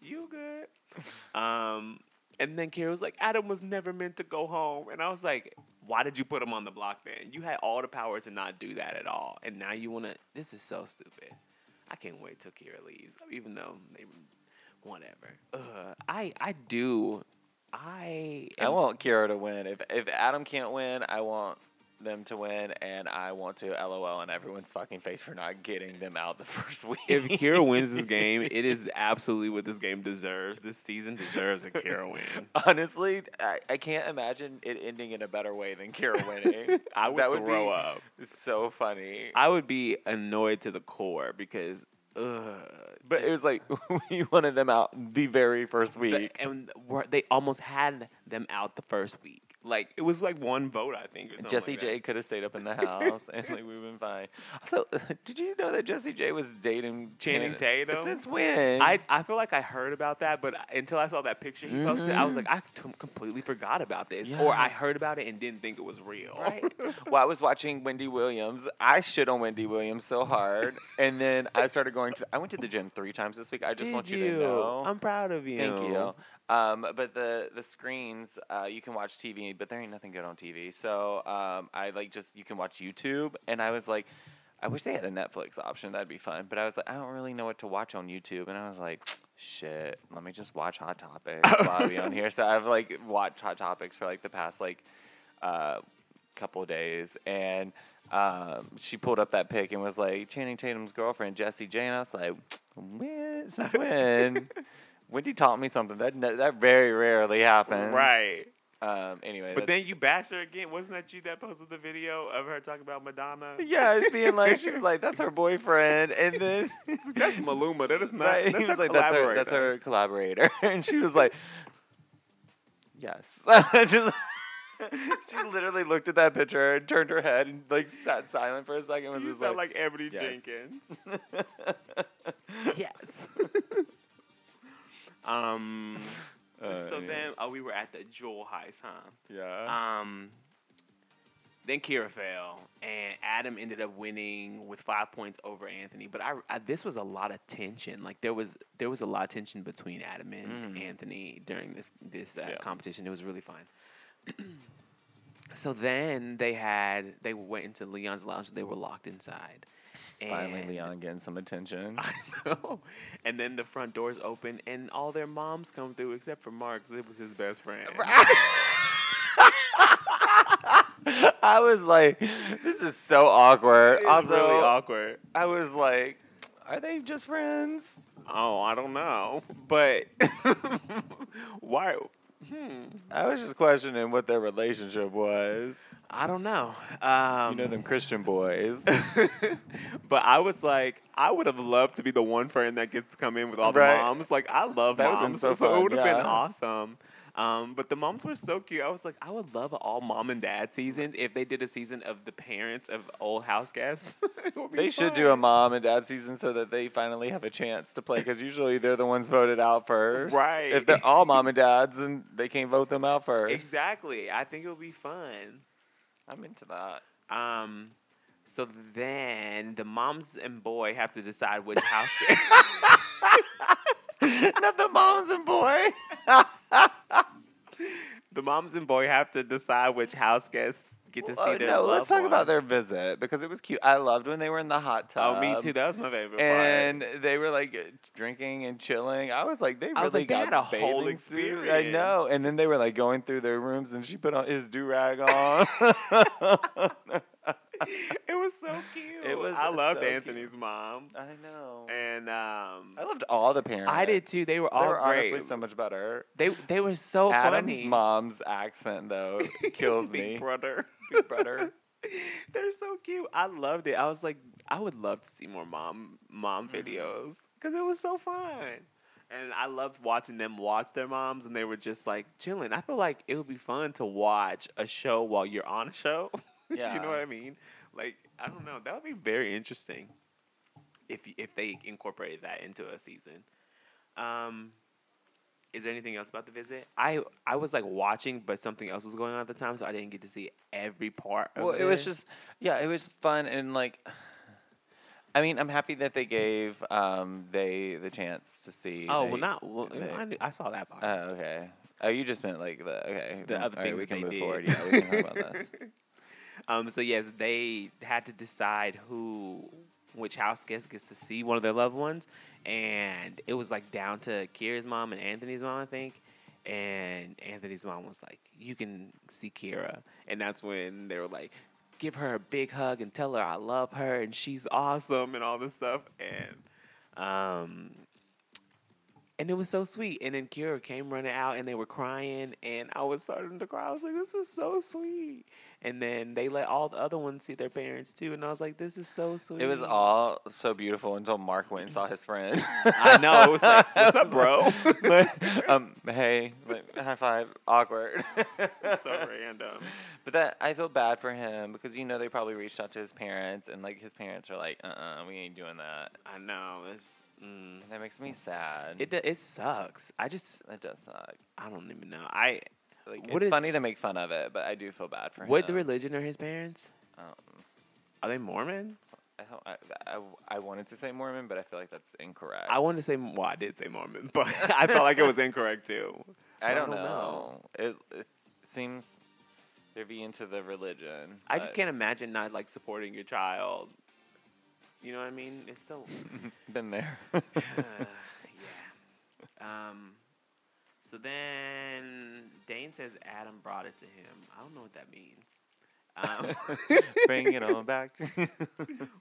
You good? Um, and then Kira was like, Adam was never meant to go home, and I was like, why did you put him on the block then? You had all the power to not do that at all, and now you want to. This is so stupid. I can't wait till Kira leaves, even though they, whatever. Ugh, I I do. I I want Kira to win. If if Adam can't win, I want them to win, and I want to LOL on everyone's fucking face for not getting them out the first week. if Kira wins this game, it is absolutely what this game deserves. This season deserves a Kira win. Honestly, I, I can't imagine it ending in a better way than Kira winning. I would that would throw be up. so funny. I would be annoyed to the core because, ugh. but it was like we wanted them out the very first the- week. and they almost had them out the first week. Like it was like one vote, I think. Or something Jesse like J could have stayed up in the house and like we've been fine. So, did you know that Jessie J was dating Channing Tatum? Since when? I I feel like I heard about that, but until I saw that picture he posted, I was like, mm-hmm. I t- completely forgot about this, or I heard about it and didn't think it was real. Right. well, I was watching Wendy Williams. I shit on Wendy Williams so hard, and then I started going to. I went to the gym three times this week. I just Did want you, you? to know. I'm proud of you. Thank you. Um, but the the screens, uh, you can watch TV, but there ain't nothing good on TV. So um, I like just you can watch YouTube, and I was like. I wish they had a Netflix option. That'd be fun. But I was like, I don't really know what to watch on YouTube, and I was like, shit, let me just watch Hot Topics while be on here. So I've like watched Hot Topics for like the past like uh, couple days, and um, she pulled up that pic and was like, Channing Tatum's girlfriend, Jessie Jane. I was like, when? Since when? Wendy taught me something that that very rarely happens. Right. Um. Anyway. But then you bash her again. Wasn't that you that posted the video of her talking about Madonna? Yeah, it's being like she was like, "That's her boyfriend," and then That's Maluma. That is not. Right, That's he her was like, "That's her, that's collaborator." her collaborator," and she was like, "Yes." Just- she literally looked at that picture and turned her head and like sat silent for a second. and Was You just sound like, like Ebony yes. Jenkins. yes. Um. Uh, so anyway. then, oh, we were at the jewel heist, huh? yeah. Um, then Kira fell, and Adam ended up winning with five points over Anthony. But I, I this was a lot of tension. Like there was there was a lot of tension between Adam and Mhm. Anthony during this this uh, Yeah. competition. It was really fun. so then they had they went into Leon's lounge. They were locked inside. Finally, and- Leon getting some attention. I know. And then the front doors open, and all their moms come through, except for Mark. It was his best friend. I was like, "This is so awkward." It's also, really awkward. I was like, "Are they just friends?" Oh, I don't know, but why? Hmm. I was just questioning what their relationship was. I don't know. Um, you know them Christian boys. but I was like, I would have loved to be the one friend that gets to come in with all the Right. moms. Like, I love That moms, so so, it would have been awesome. Um, but the moms were so cute. I was like, I would love all mom and dad seasons if they did a season of the parents of old house guests. It would be they should do a mom and dad season so that they finally have a chance to play because usually they're the ones voted out first. Right. If they're all mom and dads, then they can't vote them out first. Exactly. I think it would be fun. I'm into that. Um, so then the moms and boy have to decide which house. Not the moms and boy. The moms and boy have to decide which house guests get to see their. no, let's talk about their visit because it was cute. I loved when they were in the hot tub. Oh, me too. That was my favorite And they were like drinking and chilling. I was like, they really I was like, they had a whole bathing suit. I know. And then they were like going through their rooms, and she put on his do rag on. part. it was so cute. It was I loved so cute. Anthony's mom, I know. and um, I loved all the parents. I did too. They were all They were honestly so much better. they they were so Adam's funny. mom's accent though kills Big me. brother. Big brother. They're so cute. I loved it. I was like, I would love to see more mom mom Mm-hmm. videos because it was so fun. And I loved watching them watch their moms, and they were just like chilling. I feel like it would be fun to watch a show while you're on a show. you know what I mean? Like, I don't know. That would be very interesting if if they incorporated that into a season. Um, is there anything else about the visit? I I was like watching, but something else was going on at the time, so I didn't get to see every part. Of Well, it was just yeah, it was fun and like. I mean, I'm happy that they gave um, they the chance to see. Oh they- well, not well. they- I, knew, I saw that part. Oh, okay. Oh, you just meant like the okay. The other things we can they move did. forward. Yeah, we can talk about this. um. So yes, they had to decide who, which house guest gets to see one of their loved ones, and it was like down to Kira's mom and Anthony's mom, I think. And Anthony's mom was like, "You can see Kira," and that's when they were like, "Give her a big hug and tell her I love her and she's awesome and all this stuff." And um, and it was so sweet. And then Kira came running out, and they were crying, and I was starting to cry. I was like, "This is so sweet." And then they let all the other ones see their parents too, and I was like, "This is so sweet." It was all so beautiful until Mark went and saw his friend. I know. It was like, "What's up, bro?" Like, um, hey, like, high five, awkward. so random. But that I feel bad for him because you know they probably reached out to his parents and like his parents are like, uh, uh we ain't doing that. I know. It's mm, that makes me sad. it. It sucks. I just it does suck. I don't even know. I Like What it's is- funny to make fun of it, but I do feel bad for him. what him. religion are his parents? Um, Are they Mormon? I, don't- I, I, I wanted to say Mormon, but I feel like that's incorrect. I wanted to say well, I did say Mormon, but I felt like it was incorrect too. I don't, don't know. It it seems to be into the religion. I just can't imagine not like supporting your child You know what I mean? It's so. Been there. Uh, yeah. Um. So then Dane says Adam brought it to him. I don't know what that means. Um, Bring it on back to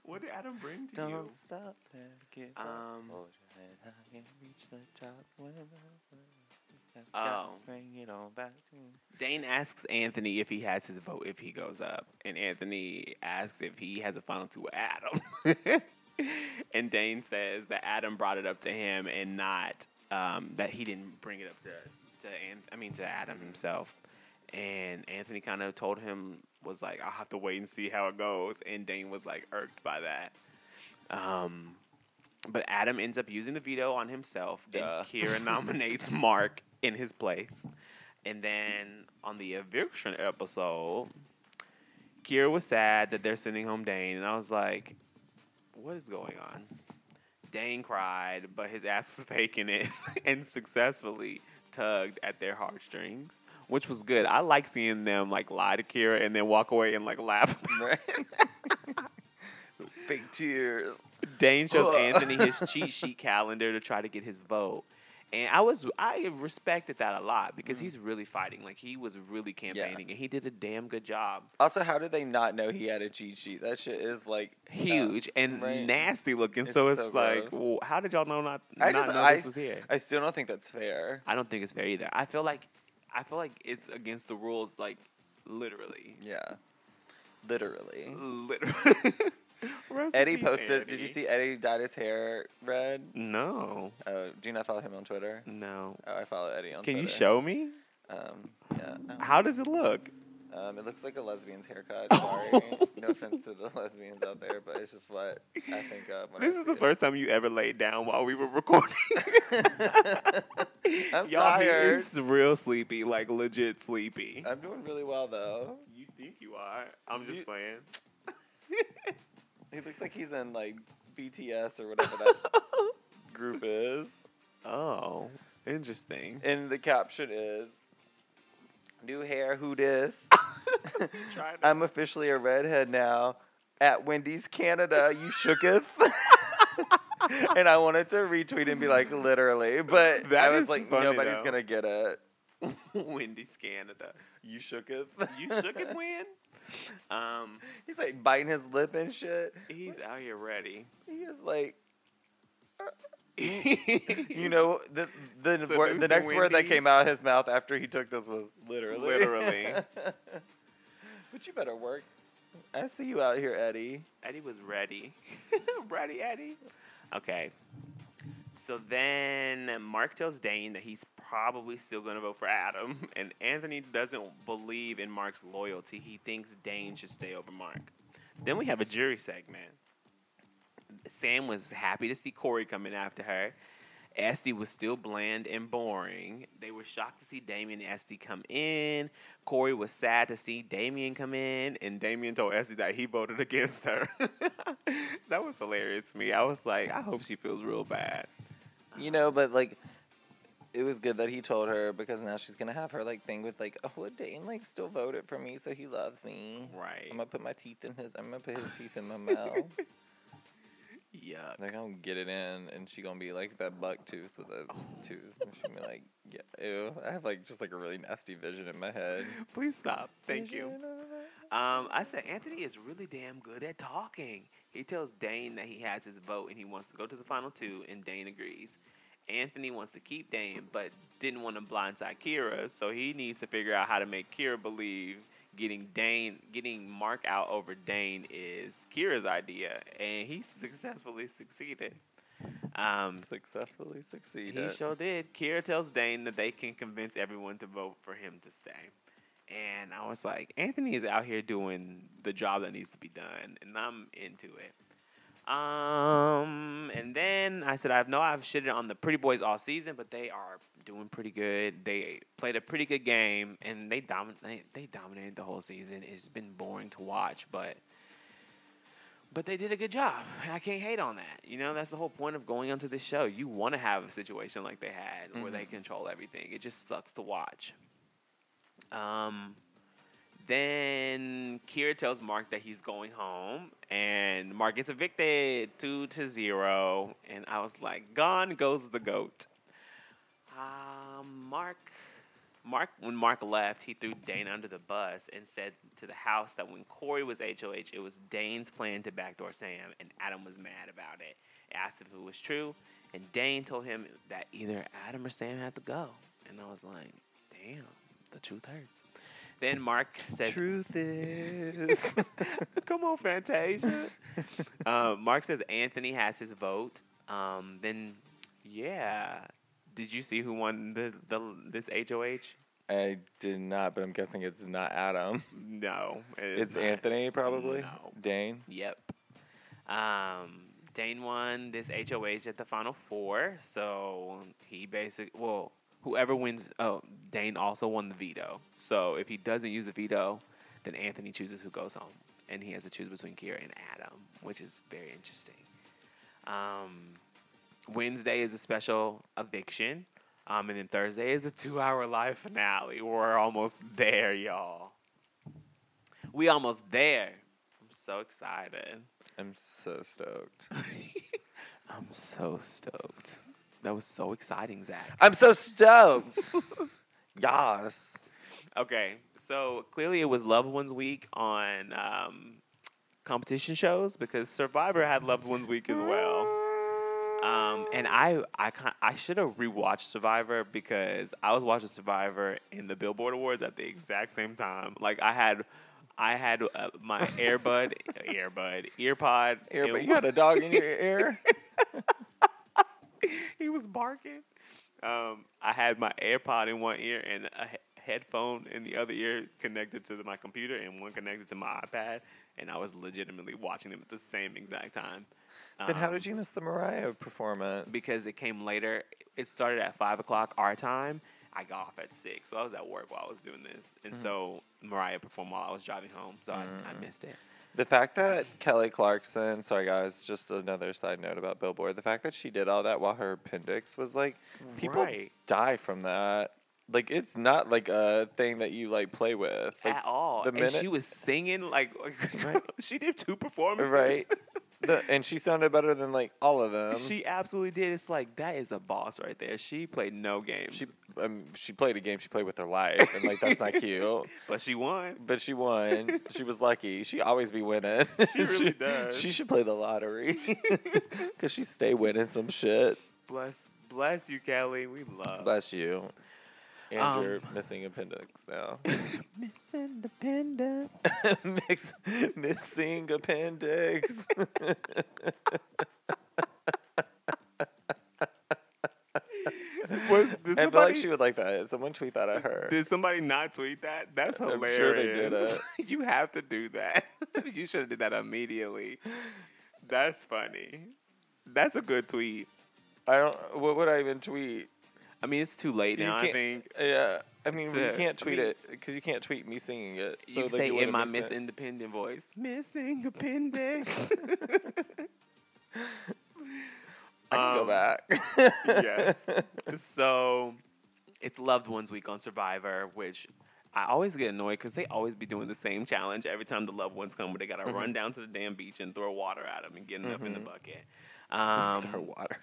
what did Adam bring to you? Don't stop, never give up. Um, Hold your head high and reach the top. Whenever Oh. Bring it on back to Dane asks Anthony if he has his vote if he goes up, and Anthony asks if he has a final two with Adam. and Dane says that Adam brought it up to him and not um, that he didn't bring it up to to An- I mean to Adam himself. And Anthony kind of told him was like, "I'll have to wait and see how it goes." And Dane was like irked by that. Um, but Adam ends up using the veto on himself, Duh. and Kira nominates Mark in his place. And then on the eviction episode, Kira was sad that they're sending home Dane, and I was like, "What is going on?" Dane cried, but his ass was faking it and successfully tugged at their heartstrings, which was good. I like seeing them like lie to Kira and then walk away and like laugh. Big tears. Dane shows. Anthony his cheat sheet calendar to try to get his vote. And I was I respected that a lot because mm-hmm. he's really fighting. Like he was really campaigning and he did a damn good job. Also, how did they not know he had a cheat sheet? That shit is like Huge and right. nasty looking. It's so it's so like, well, how did y'all know not, I not just- know I- this was here? I still don't think that's fair. I don't think it's fair either. I feel like I feel like it's against the rules, like literally. Yeah. Literally. Literally. Rest Eddie peace, posted. Did you see Eddie dyed his hair red? No, Oh, do you not follow him on Twitter? no. Oh, I follow Eddie on Can Twitter. you show me? Um, yeah. How does it look? Um, it looks like a lesbian's haircut. Sorry. no offense to the lesbians out there, but it's just what I think of. When I This is the it. first time you ever laid down while we were recording. I'm Y'all be tired. is real sleepy, like legit sleepy. I'm doing really well though. you think you are? I'm just You- playing. He looks like he's in like BTS or whatever that group is. Oh, interesting. And the caption is New hair, who dis? I'm officially a redhead now. At Wendy's Canada, you shooketh. and I wanted to retweet and be like, literally, but That I was is like, funny, nobody's though. gonna get it. Wendy's Canada. You shooketh. You shook it, win. Um, He's like biting his lip and shit. he's out here ready. He is like, you know, the the word, the next word that came out of his mouth after he took this was literally. Literally. but you better work. I see you out here, Eddie. Eddie was ready. ready, Eddie. Okay. So then Mark tells Dane that he's probably still going to vote for Adam, and Anthony doesn't believe in Mark's loyalty. He thinks Dane should stay over Mark. Then we have a jury segment. Sam was happy to see Corey coming after her. Esty was still bland and boring. They were shocked to see Damien and Esty come in. Corey was sad to see Damien come in, and Damien told Esty that he voted against her. that was hilarious to me. I was like, I hope she feels real bad. You know, but like, it was good that he told her because now she's gonna have her like thing with like, oh, Dane like still voted for me, so he loves me. Right. I'm gonna put my teeth in his. I'm gonna put his teeth in my mouth. Yuck. They're gonna get it in, and she gonna be like that buck tooth with a tooth. And she gonna be like, yeah, ew. I have like just like a really nasty vision in my head. Please stop. Thank you. Vision Um, I said Anthony is really damn good at talking. He tells Dane that he has his vote and he wants to go to the final two, and Dane agrees. Anthony wants to keep Dane, but didn't want to blindside Kira, so he needs to figure out how to make Kira believe getting Dane, getting Mark out over Dane is Kira's idea, and he successfully succeeded. Um, Successfully succeeded. he sure did. Kira tells Dane that they can convince everyone to vote for him to stay. And I was like, Anthony is out here doing the job that needs to be done, and I'm into it. Um, and then I said, I know I've shitted on the Pretty Boys all season, but they are doing pretty good. They played a pretty good game, and they dominate. They dominated the whole season. It's been boring to watch, but but they did a good job. I can't hate on that. You know, that's the whole point of going onto this show. You want to have a situation like they had where they control everything. It just sucks to watch. Um, then Kira tells Mark that he's going home, and Mark gets evicted two to zero, and I was like, gone goes the goat. Um, Mark, Mark, when Mark left, he threw Dane under the bus and said to the house that when Corey was HOH, it was Dane's plan to backdoor Sam, and Adam was mad about it. Asked if it was true, and Dane told him that either Adam or Sam had to go, and I was like, damn, the truth hurts. Then Mark says, Truth is. Come on, Fantasia. um, Mark says Anthony has his vote. Um, then, yeah. Did you see who won the, the this HOH? I did not, but I'm guessing it's not Adam. No, it is It's not. Anthony, probably. No. Dane. Yep. Um, Dane won this HOH at the final four, so he basically well, whoever wins. Oh, Dane also won the veto. So if he doesn't use the veto, then Anthony chooses who goes home, and he has to choose between Kira and Adam, which is very interesting. Um, Wednesday is a special eviction, um, and then Thursday is a two-hour live finale. We're almost there, y'all. We almost there. I'm so excited. I'm so stoked. I'm so stoked. That was so exciting, Zach. I'm so stoked. yes. Okay, so clearly it was Loved Ones Week on um, competition shows because Survivor had Loved Ones Week as well. Um, and I I I should have rewatched Survivor because I was watching Survivor in the Billboard Awards at the exact same time. Like I had I had uh, my earbud earbud earpod. Ear, it but you got a dog in your ear? he was barking. Um, I had my AirPod in one ear and a he- headphone in the other ear connected to the- my computer and one connected to my iPad, and I was legitimately watching them at the same exact time. then how Um, did you miss the Mariah performance? Because it came later. It started at five o'clock our time. I got off at six, so I was at work while I was doing this, and so Mariah performed while I was driving home, so I, I missed it. The fact that Kelly Clarkson, sorry guys, just another side note about Billboard. The fact that she did all that while her appendix was like, people Right. die from that. Like it's not like a thing that you like play with. Like, at all. the and minute- she was singing like, she did two performances. right? The, and she sounded better than like all of them. She absolutely did. It's like that is a boss right there. She played no games, she um, she played a game. She played with her life, and like that's not cute. but she won. But she won. She was lucky. She always be winning. She really does. She should play the lottery because she stay winning some shit. Bless, bless you, Kelly. We love. Bless you. And Um, you're missing appendix now. missing appendix. Mix, missing appendix. Was, did I feel like she would like that. Someone tweet that at her. did somebody not tweet that? That's hilarious. I'm sure they did you have to do that. you should have did that immediately. That's funny. That's a good tweet. I don't. What would I even tweet? I mean, it's too late You now. I think Yeah. I mean, It's you can't I tweet mean- it because you can't tweet me singing it. So you say in my Miss. Independent voice, missing appendix. I can go Um, back. yes. So it's Loved Ones Week on Survivor, which I always get annoyed because they always be doing the same challenge every time the loved ones come, where they got to Mm-hmm. run down to the damn beach and throw water at them and get it up in the bucket. Throw Um, water.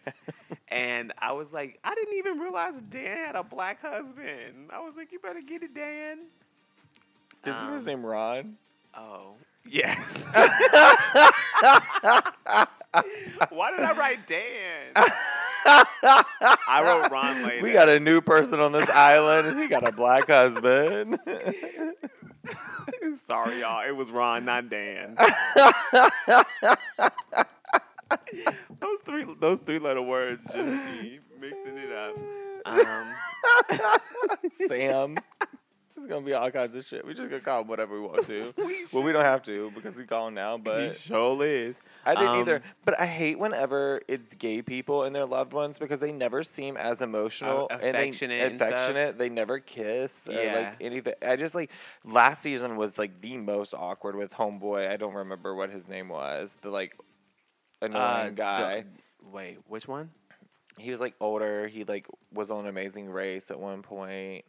and I was like, I didn't even realize Dan had a black husband. I was like, you better get it, Dan. Isn't his Um, name Ron? Oh. Yes. Why did I write Dan? I wrote Ron later. We got a new person on this island, and he got a black husband. Sorry, y'all. It was Ron, not Dan. Those three letter words just be mixing it up. Um, Sam. It's gonna be all kinds of shit. We just gonna call him whatever we want to. We well, we don't have to because we call him now. he But sure is. I didn't Um, either. But I hate whenever it's gay people and their loved ones because they never seem as emotional Uh, and they affectionate stuff. affectionate. They never kiss or like anything. I just like last season was like the most awkward with Homeboy. I don't remember what his name was. The like annoying Uh, the- guy. Wait, which one? he was like older. He like was on Amazing Race at one point.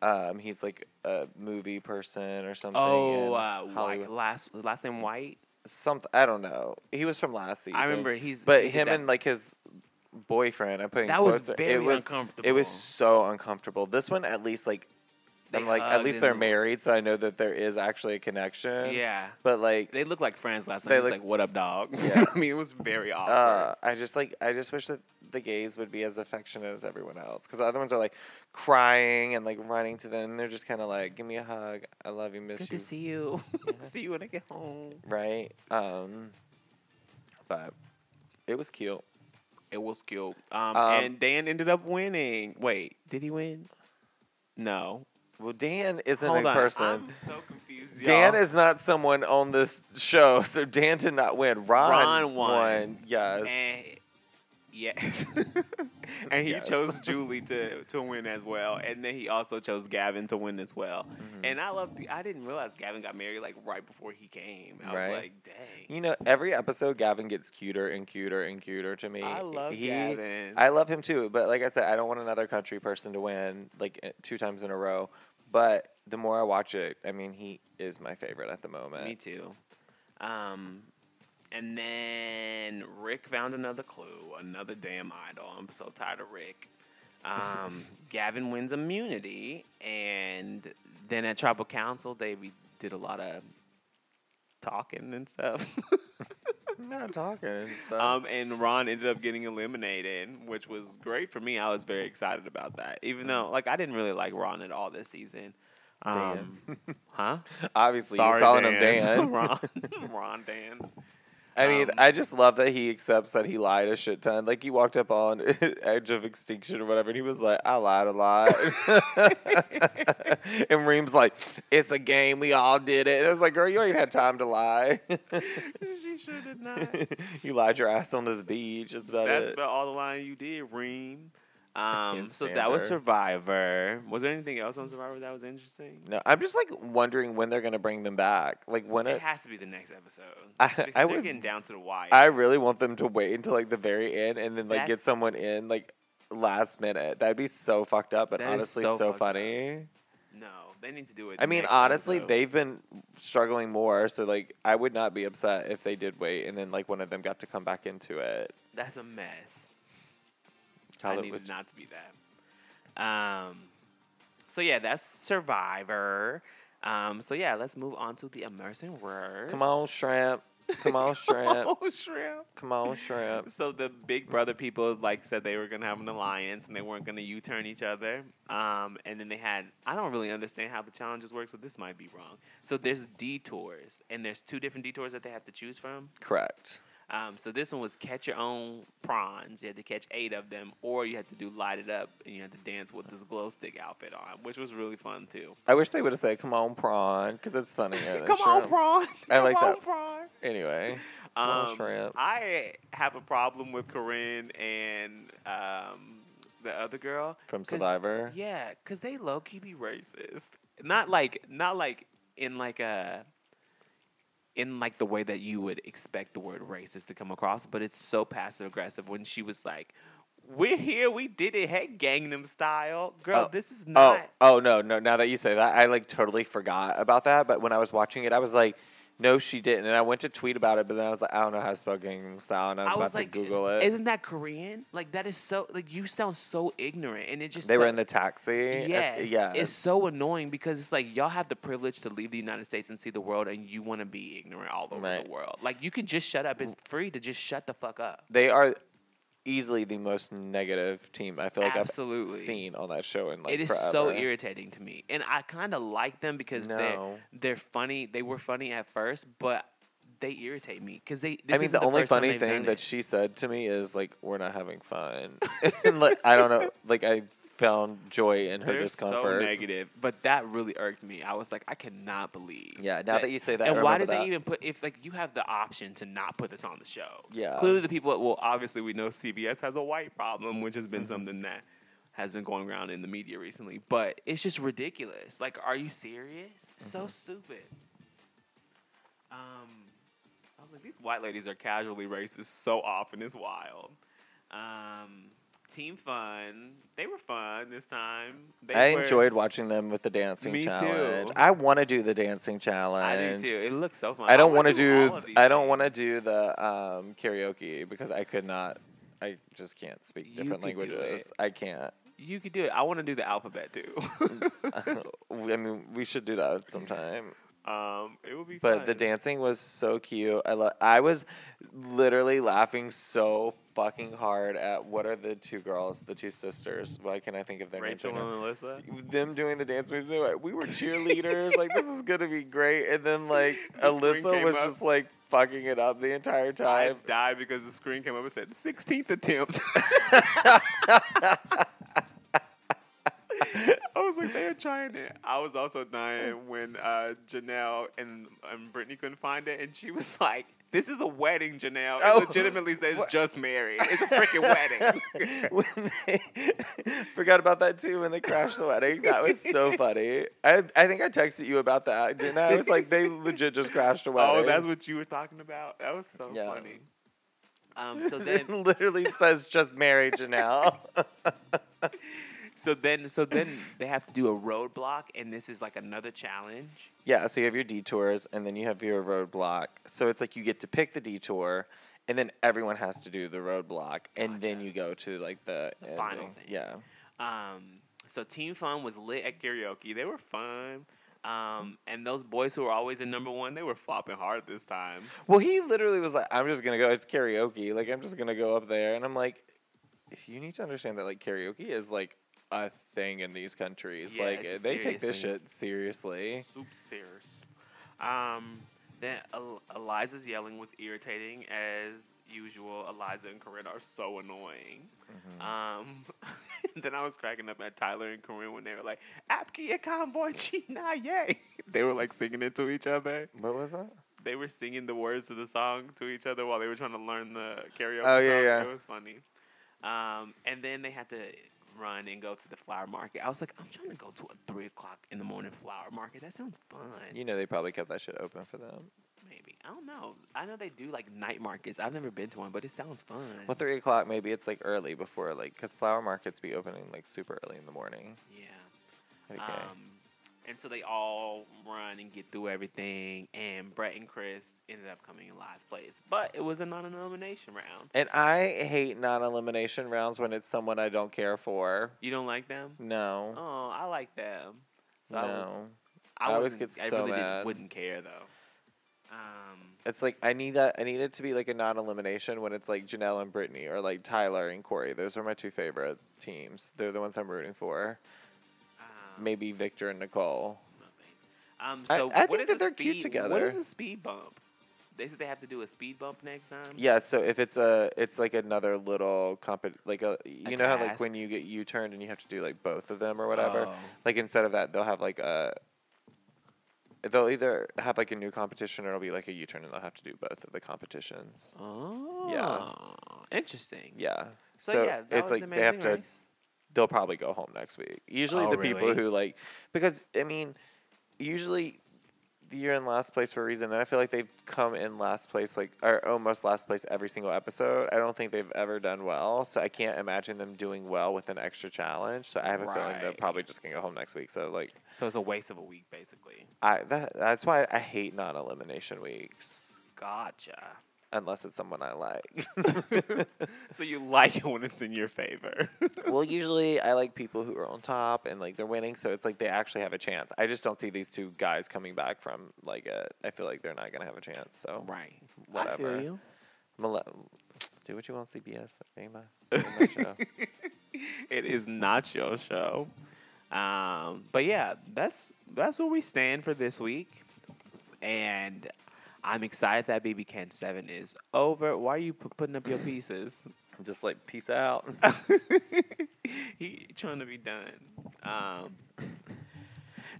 Um, he's like a movie person or something. Oh, uh, White. Last last name White. something. I don't know. He was from last season. I remember he's. but he him that- and like his boyfriend. I'm putting That was very it was, uncomfortable. It was so uncomfortable. This one, at least, like They I'm like, at least they're married, so I know that there is actually a connection. Yeah. But like, They look like friends last They night. It was look- like, what up, dog? Yeah. I mean, it was very awkward. uh, I just like, I just wish that the gays would be as affectionate as everyone else, because the other ones are like crying and like running to them. They're just kind of like, give me a hug. I love you, miss Good you. to see you. See you when I get home. right? Um, but it was cute. It was cute. Um, Um, and Dan ended up winning. Wait, did he win? No. Well, Dan isn't Hold a on. person. I'm so confused. Dan y'all. is not someone on this show, so Dan did not win. Ron, Ron won. Yes. And, yes. and he Yes. chose Julie to, to win as well. And then he also chose Gavin to win as well. Mm-hmm. And I love the, I didn't realize Gavin got married like right before he came. I Right. was like, dang. You know, every episode Gavin gets cuter and cuter and cuter to me. I love he, Gavin. I love him too, but like I said, I don't want another country person to win like eh, two times in a row. But the more I watch it, I mean, he is my favorite at the moment. Me too. Um, and then Rick found another clue, another damn idol. I'm so tired of Rick. Um, Gavin wins immunity, and then at Tribal Council, they did a lot of talking and stuff. I'm not talking and um, and Ron ended up getting eliminated, which was great for me. I was very excited about that, even though like I didn't really like Ron at all this season. Um, huh? Obviously, Sorry, you're calling him Dan. Ron, Ron Dan. I mean, Um, I just love that he accepts that he lied a shit ton. Like he walked up on Edge of Extinction or whatever, and he was like, "I lied a lot." and Reem's like, "It's a game. We all did it." And I was like, "Girl, you ain't had time to lie. she sure did not. you lied your ass on this beach. That's about That's it." about all the lying you did, Reem. Um, so that was. Survivor. Was there anything else on Survivor that was interesting? no, I'm just like wondering when they're gonna bring them back. Like when It it, has to be the next episode. I- I would- getting down to the wire. I really want them to wait until like the very end and then like get someone in like last minute. That'd be so fucked up, but honestly so so, fucked up. funny. no, they need to do it. I mean, honestly, episode. they've been struggling more, so like I would not be upset if they did wait and then like one of them got to come back into it. That's a mess. Call I it needed not to be that. Um, so yeah, that's Survivor. Um, so yeah, let's move on to the immersion words. Come on, shrimp. Come on, shrimp. Oh, shrimp. Come on, shrimp. So the Big Brother people like said they were gonna have an alliance and they weren't gonna U-turn each other. Um, and then they had I don't really understand how the challenges work, so this might be wrong. So there's detours and there's two different detours that they have to choose from. Correct. Um, so this one was catch your own prawns. You had to catch eight of them, or you had to do light it up and you had to dance with this glow stick outfit on, which was really fun too. I wish they would have said "Come on, prawn" because it's. Than Come on, prawn. I Come like on, that. prawn. Anyway, Um, shrimp. I have a problem with Corinne and um, the other girl from Survivor. Yeah, because they low key be racist. Not like not like in like a in like the way that you would expect the word racist to come across, but it's so passive aggressive when she was like, "We're here, we did it, hey Gangnam Style, girl. Oh, this is Oh, not." oh no, no. Now that you say that, I like totally forgot about that. But when I was watching it, I was like, "No, she didn't." And I went to tweet about it, but then I was like, "I don't know how to spell Gangnam Style," and I was I about was to like, Google it. "Isn't that Korean? Like that is so like you sound so ignorant, and it just they so, were in the taxi. Yes, yeah. it's so annoying because it's like y'all have the privilege to leave the United States and see the world, and you want to be ignorant all over Right. the world. Like you can just shut up. It's free to just shut the fuck up. They are easily the most negative team I feel like Absolutely. I've seen on that show in like it is forever. so irritating to me, and I kind of like them because they're No. they're funny. They were funny at first, but they irritate me because they. This I mean, isn't the only funny thing that it. she said to me is like, "We're not having fun," and like I don't know, like I found joy in her They're discomfort. so negative, but that really irked me. I was like, I cannot believe. Yeah, now that you say that, and why did they even put if like you have the option to not put this on the show? Yeah. Clearly, the people. Well, obviously, we know CBS has a white problem, which has been Mm-hmm. something that has been going around in the media recently. But it's just ridiculous. Like, are you serious? So Mm-hmm. stupid. Um, I was like, these white ladies are casually racist so often. It's wild. Um, Team Fun. They were fun this time. They I were- enjoyed watching them with the dancing Me too. challenge. I want to do the dancing challenge. I do too. It looks so fun. I don't want do. of these I don't want to do the um, karaoke because I could not. I just can't speak different languages. I can't. You could do it. I want to do the alphabet too. I mean, we should do that sometime. um, it would be. But the dancing was so cute. I lo- I was literally laughing so fucking hard at what are the two girls, the two sisters? Why can't I think of their names Rachel and Elissa. them doing the dance moves. They were, we were cheerleaders. like this is gonna be great. And then like The Elissa was up. just like fucking it up the entire time. I died because the screen came up and said 16th attempt. I was like, they are trying it. I was also dying when uh, Janelle and, and Britney couldn't find it, and she was like, "This is a wedding, Janelle." It Oh, legitimately says what? "just married." It's a freaking wedding. when they forgot about that too when they crashed the wedding. That was so funny. I I think I texted you about that, didn't I? I was like, they legit just crashed a wedding. oh, that's what you were talking about. That was so Yeah. funny. Um, so it then, literally says just married Janelle. So then, so then they have to do a roadblock, and this is like another challenge. Yeah, so you have your detours and then you have your roadblock. So it's like you get to pick the detour and then everyone has to do the roadblock and then you go to like the, The final thing. Yeah. Um, so Team Fun was lit at karaoke. They were fun. Um, and those boys who were always in number one, they were flopping hard this time. Well, he literally was like, I'm just going to go. It's karaoke. Like, I'm just going to go up there. And I'm like, you need to understand that like karaoke is like a thing in these countries. Yeah, like, they take this serious shit seriously. Super serious. Um, then El- Eliza's yelling was irritating as usual. Eliza and Corinne are so annoying. Mm-hmm. Um, then I was cracking up at Tyler and Corinne when they were like, "Apki convoy China, yay!" They were like singing it to each other. What was that? they were singing the words to the song to each other while they were trying to learn the karaoke Oh, yeah, yeah. It was funny. Um, and then they had to run and go to the flower market. I was like, I'm trying to go to a three o'clock in the morning flower market. That sounds fun. You know, they probably kept that shit open for them. Maybe I don't know. I know they do like night markets. I've never been to one, but it sounds fun. Well, three o'clock, maybe it's like early before, like, because flower markets be opening like super early in the morning. yeah. Okay. Um, and so they all run and get through everything. And Brett and Chris ended up coming in last place, but it was a non-elimination round. And I hate non-elimination rounds when it's someone I don't care for. You don't like them? No, Oh, I like them. So I was. no. I, I always get I so really didn't- mad. wouldn't care though. Um, It's like I need that. I need it to be like a non-elimination when it's like Janelle and Britney or like Tyler and Korey. Those are my two favorite teams. They're the ones I'm rooting for. Maybe Victor and Nicole. Um, I- so I what think is that a they're cute together. What is a speed bump? They said they have to do a speed bump next time. Yeah. So if it's a, it's like another little comp, like a, you know how like when you get U-turned and you have to do like both of them or whatever. Oh. Like instead of that, they'll have like a. They'll either have like a new competition or it'll be like a U-turn and they'll have to do both of the competitions. Oh. yeah, Interesting. Yeah. So, So, yeah, it's like the they have to Race. They'll probably go home next week. Usually Oh, the people who like because I mean, usually you're in last place for a reason, and I feel like they've come in last place like or almost last place every single episode. I don't think they've ever done well, so I can't imagine them doing well with an extra challenge. So I have a feeling they're probably just gonna go home next week. So like So it's a waste of a week, basically. I that that's why I hate non elimination weeks. Gotcha. Unless it's someone I like. So you like it when it's in your favor. well, usually I like people who are on top and like they're winning, so it's like they actually have a chance. I just don't see these two guys coming back from like a. I feel like they're not gonna have a chance. So right. I Whatever. feel you. Male- do what you want, CBS. Ain't my, ain't my show. it is not your show. Um, but yeah, that's that's where we stand for this week, and I'm excited that BB Can Seven is over. Why are you pu- putting up your pieces? I'm just like peace out. he trying to be done. Um,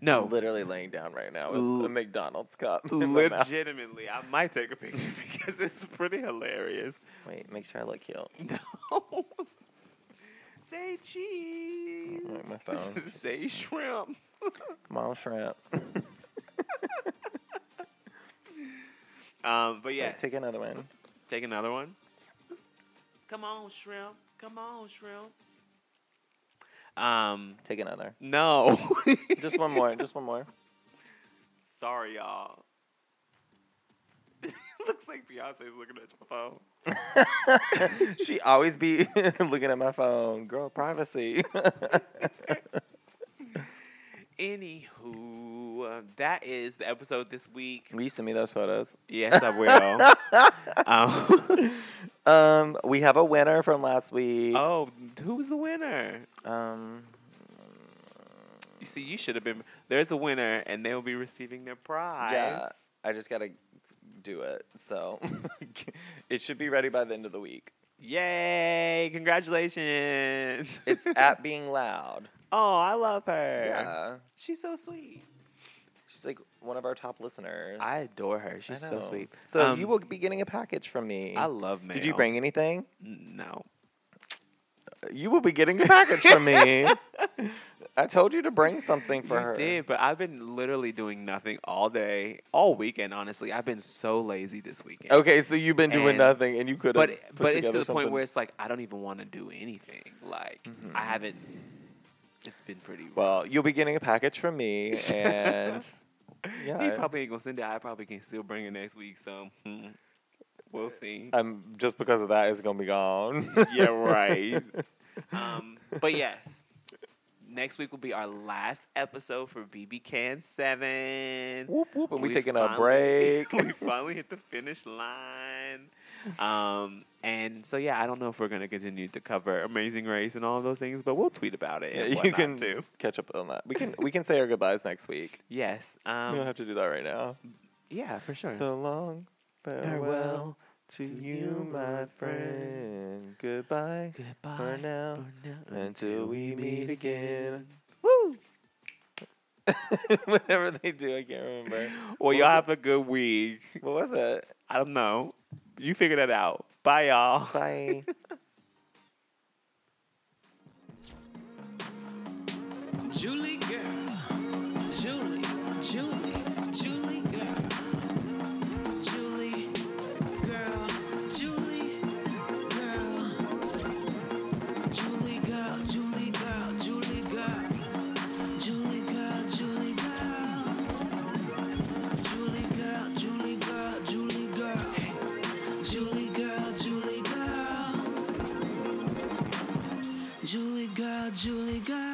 no, literally laying down right now with L- a McDonald's cup. in my mouth. legitimately, I might take a picture because it's pretty hilarious. Wait, make sure I look cute. No. Say cheese. Alright, my phone. Say shrimp. Come on, shrimp. Um, but yeah, take another one. take another one. Come on, shrimp. Come on, shrimp. Um, Take another. no. Just one more. Just one more. Sorry, y'all. Looks like Beyonce's looking at your phone. she always be looking at my phone. Girl, privacy. Anywho, uh, that is the episode this week. Will you send me those photos? Yes, I will. um, Um, we have a winner from last week. oh, who was the winner? Um, You see, you should have been. There's a winner, and they will be receiving their prize. yeah, I just gotta do it. So it should be ready by the end of the week. Yay! Congratulations. It's at being loud. oh, I love her. Yeah, She's so sweet. She's like one of our top listeners. I adore her. She's so sweet. So Um, you will be getting a package from me. I love mail. Did you bring anything? No. You will be getting a package from me. I told you to bring something for you her. did, but I've been literally doing nothing all day, all weekend. Honestly, I've been so lazy this weekend. Okay, so you've been doing And- nothing, and you could have. but but it's to the point where it's like I don't even want to do anything. Like I haven't. It's been pretty. Well, you'll be getting a package from me, and yeah, he probably ain't gonna send it. I probably can still bring it next week. So hmm, we'll see. I'm just because of that, it's gonna be gone. yeah, right. Um, but yes, next week will be our last episode for BB Can Seven. whoop whoop, and we, We taking a break. we finally hit the finish line. Um, and so yeah, I don't know if we're gonna continue to cover Amazing Race and all of those things, but we'll tweet about it. Yeah, you can too. catch up on that. We can we can say our goodbyes next week. Yes. we Um, don't have to do that right now. yeah, for sure. So long, farewell, Farewell to to you, you, my friend. Goodbye goodbye for now, until we meet again. Woo! Whatever they do, I can't remember. Well, What y'all have a good week. What was it? I don't know. You figure that out. Bye, y'all. Bye. Julie girl,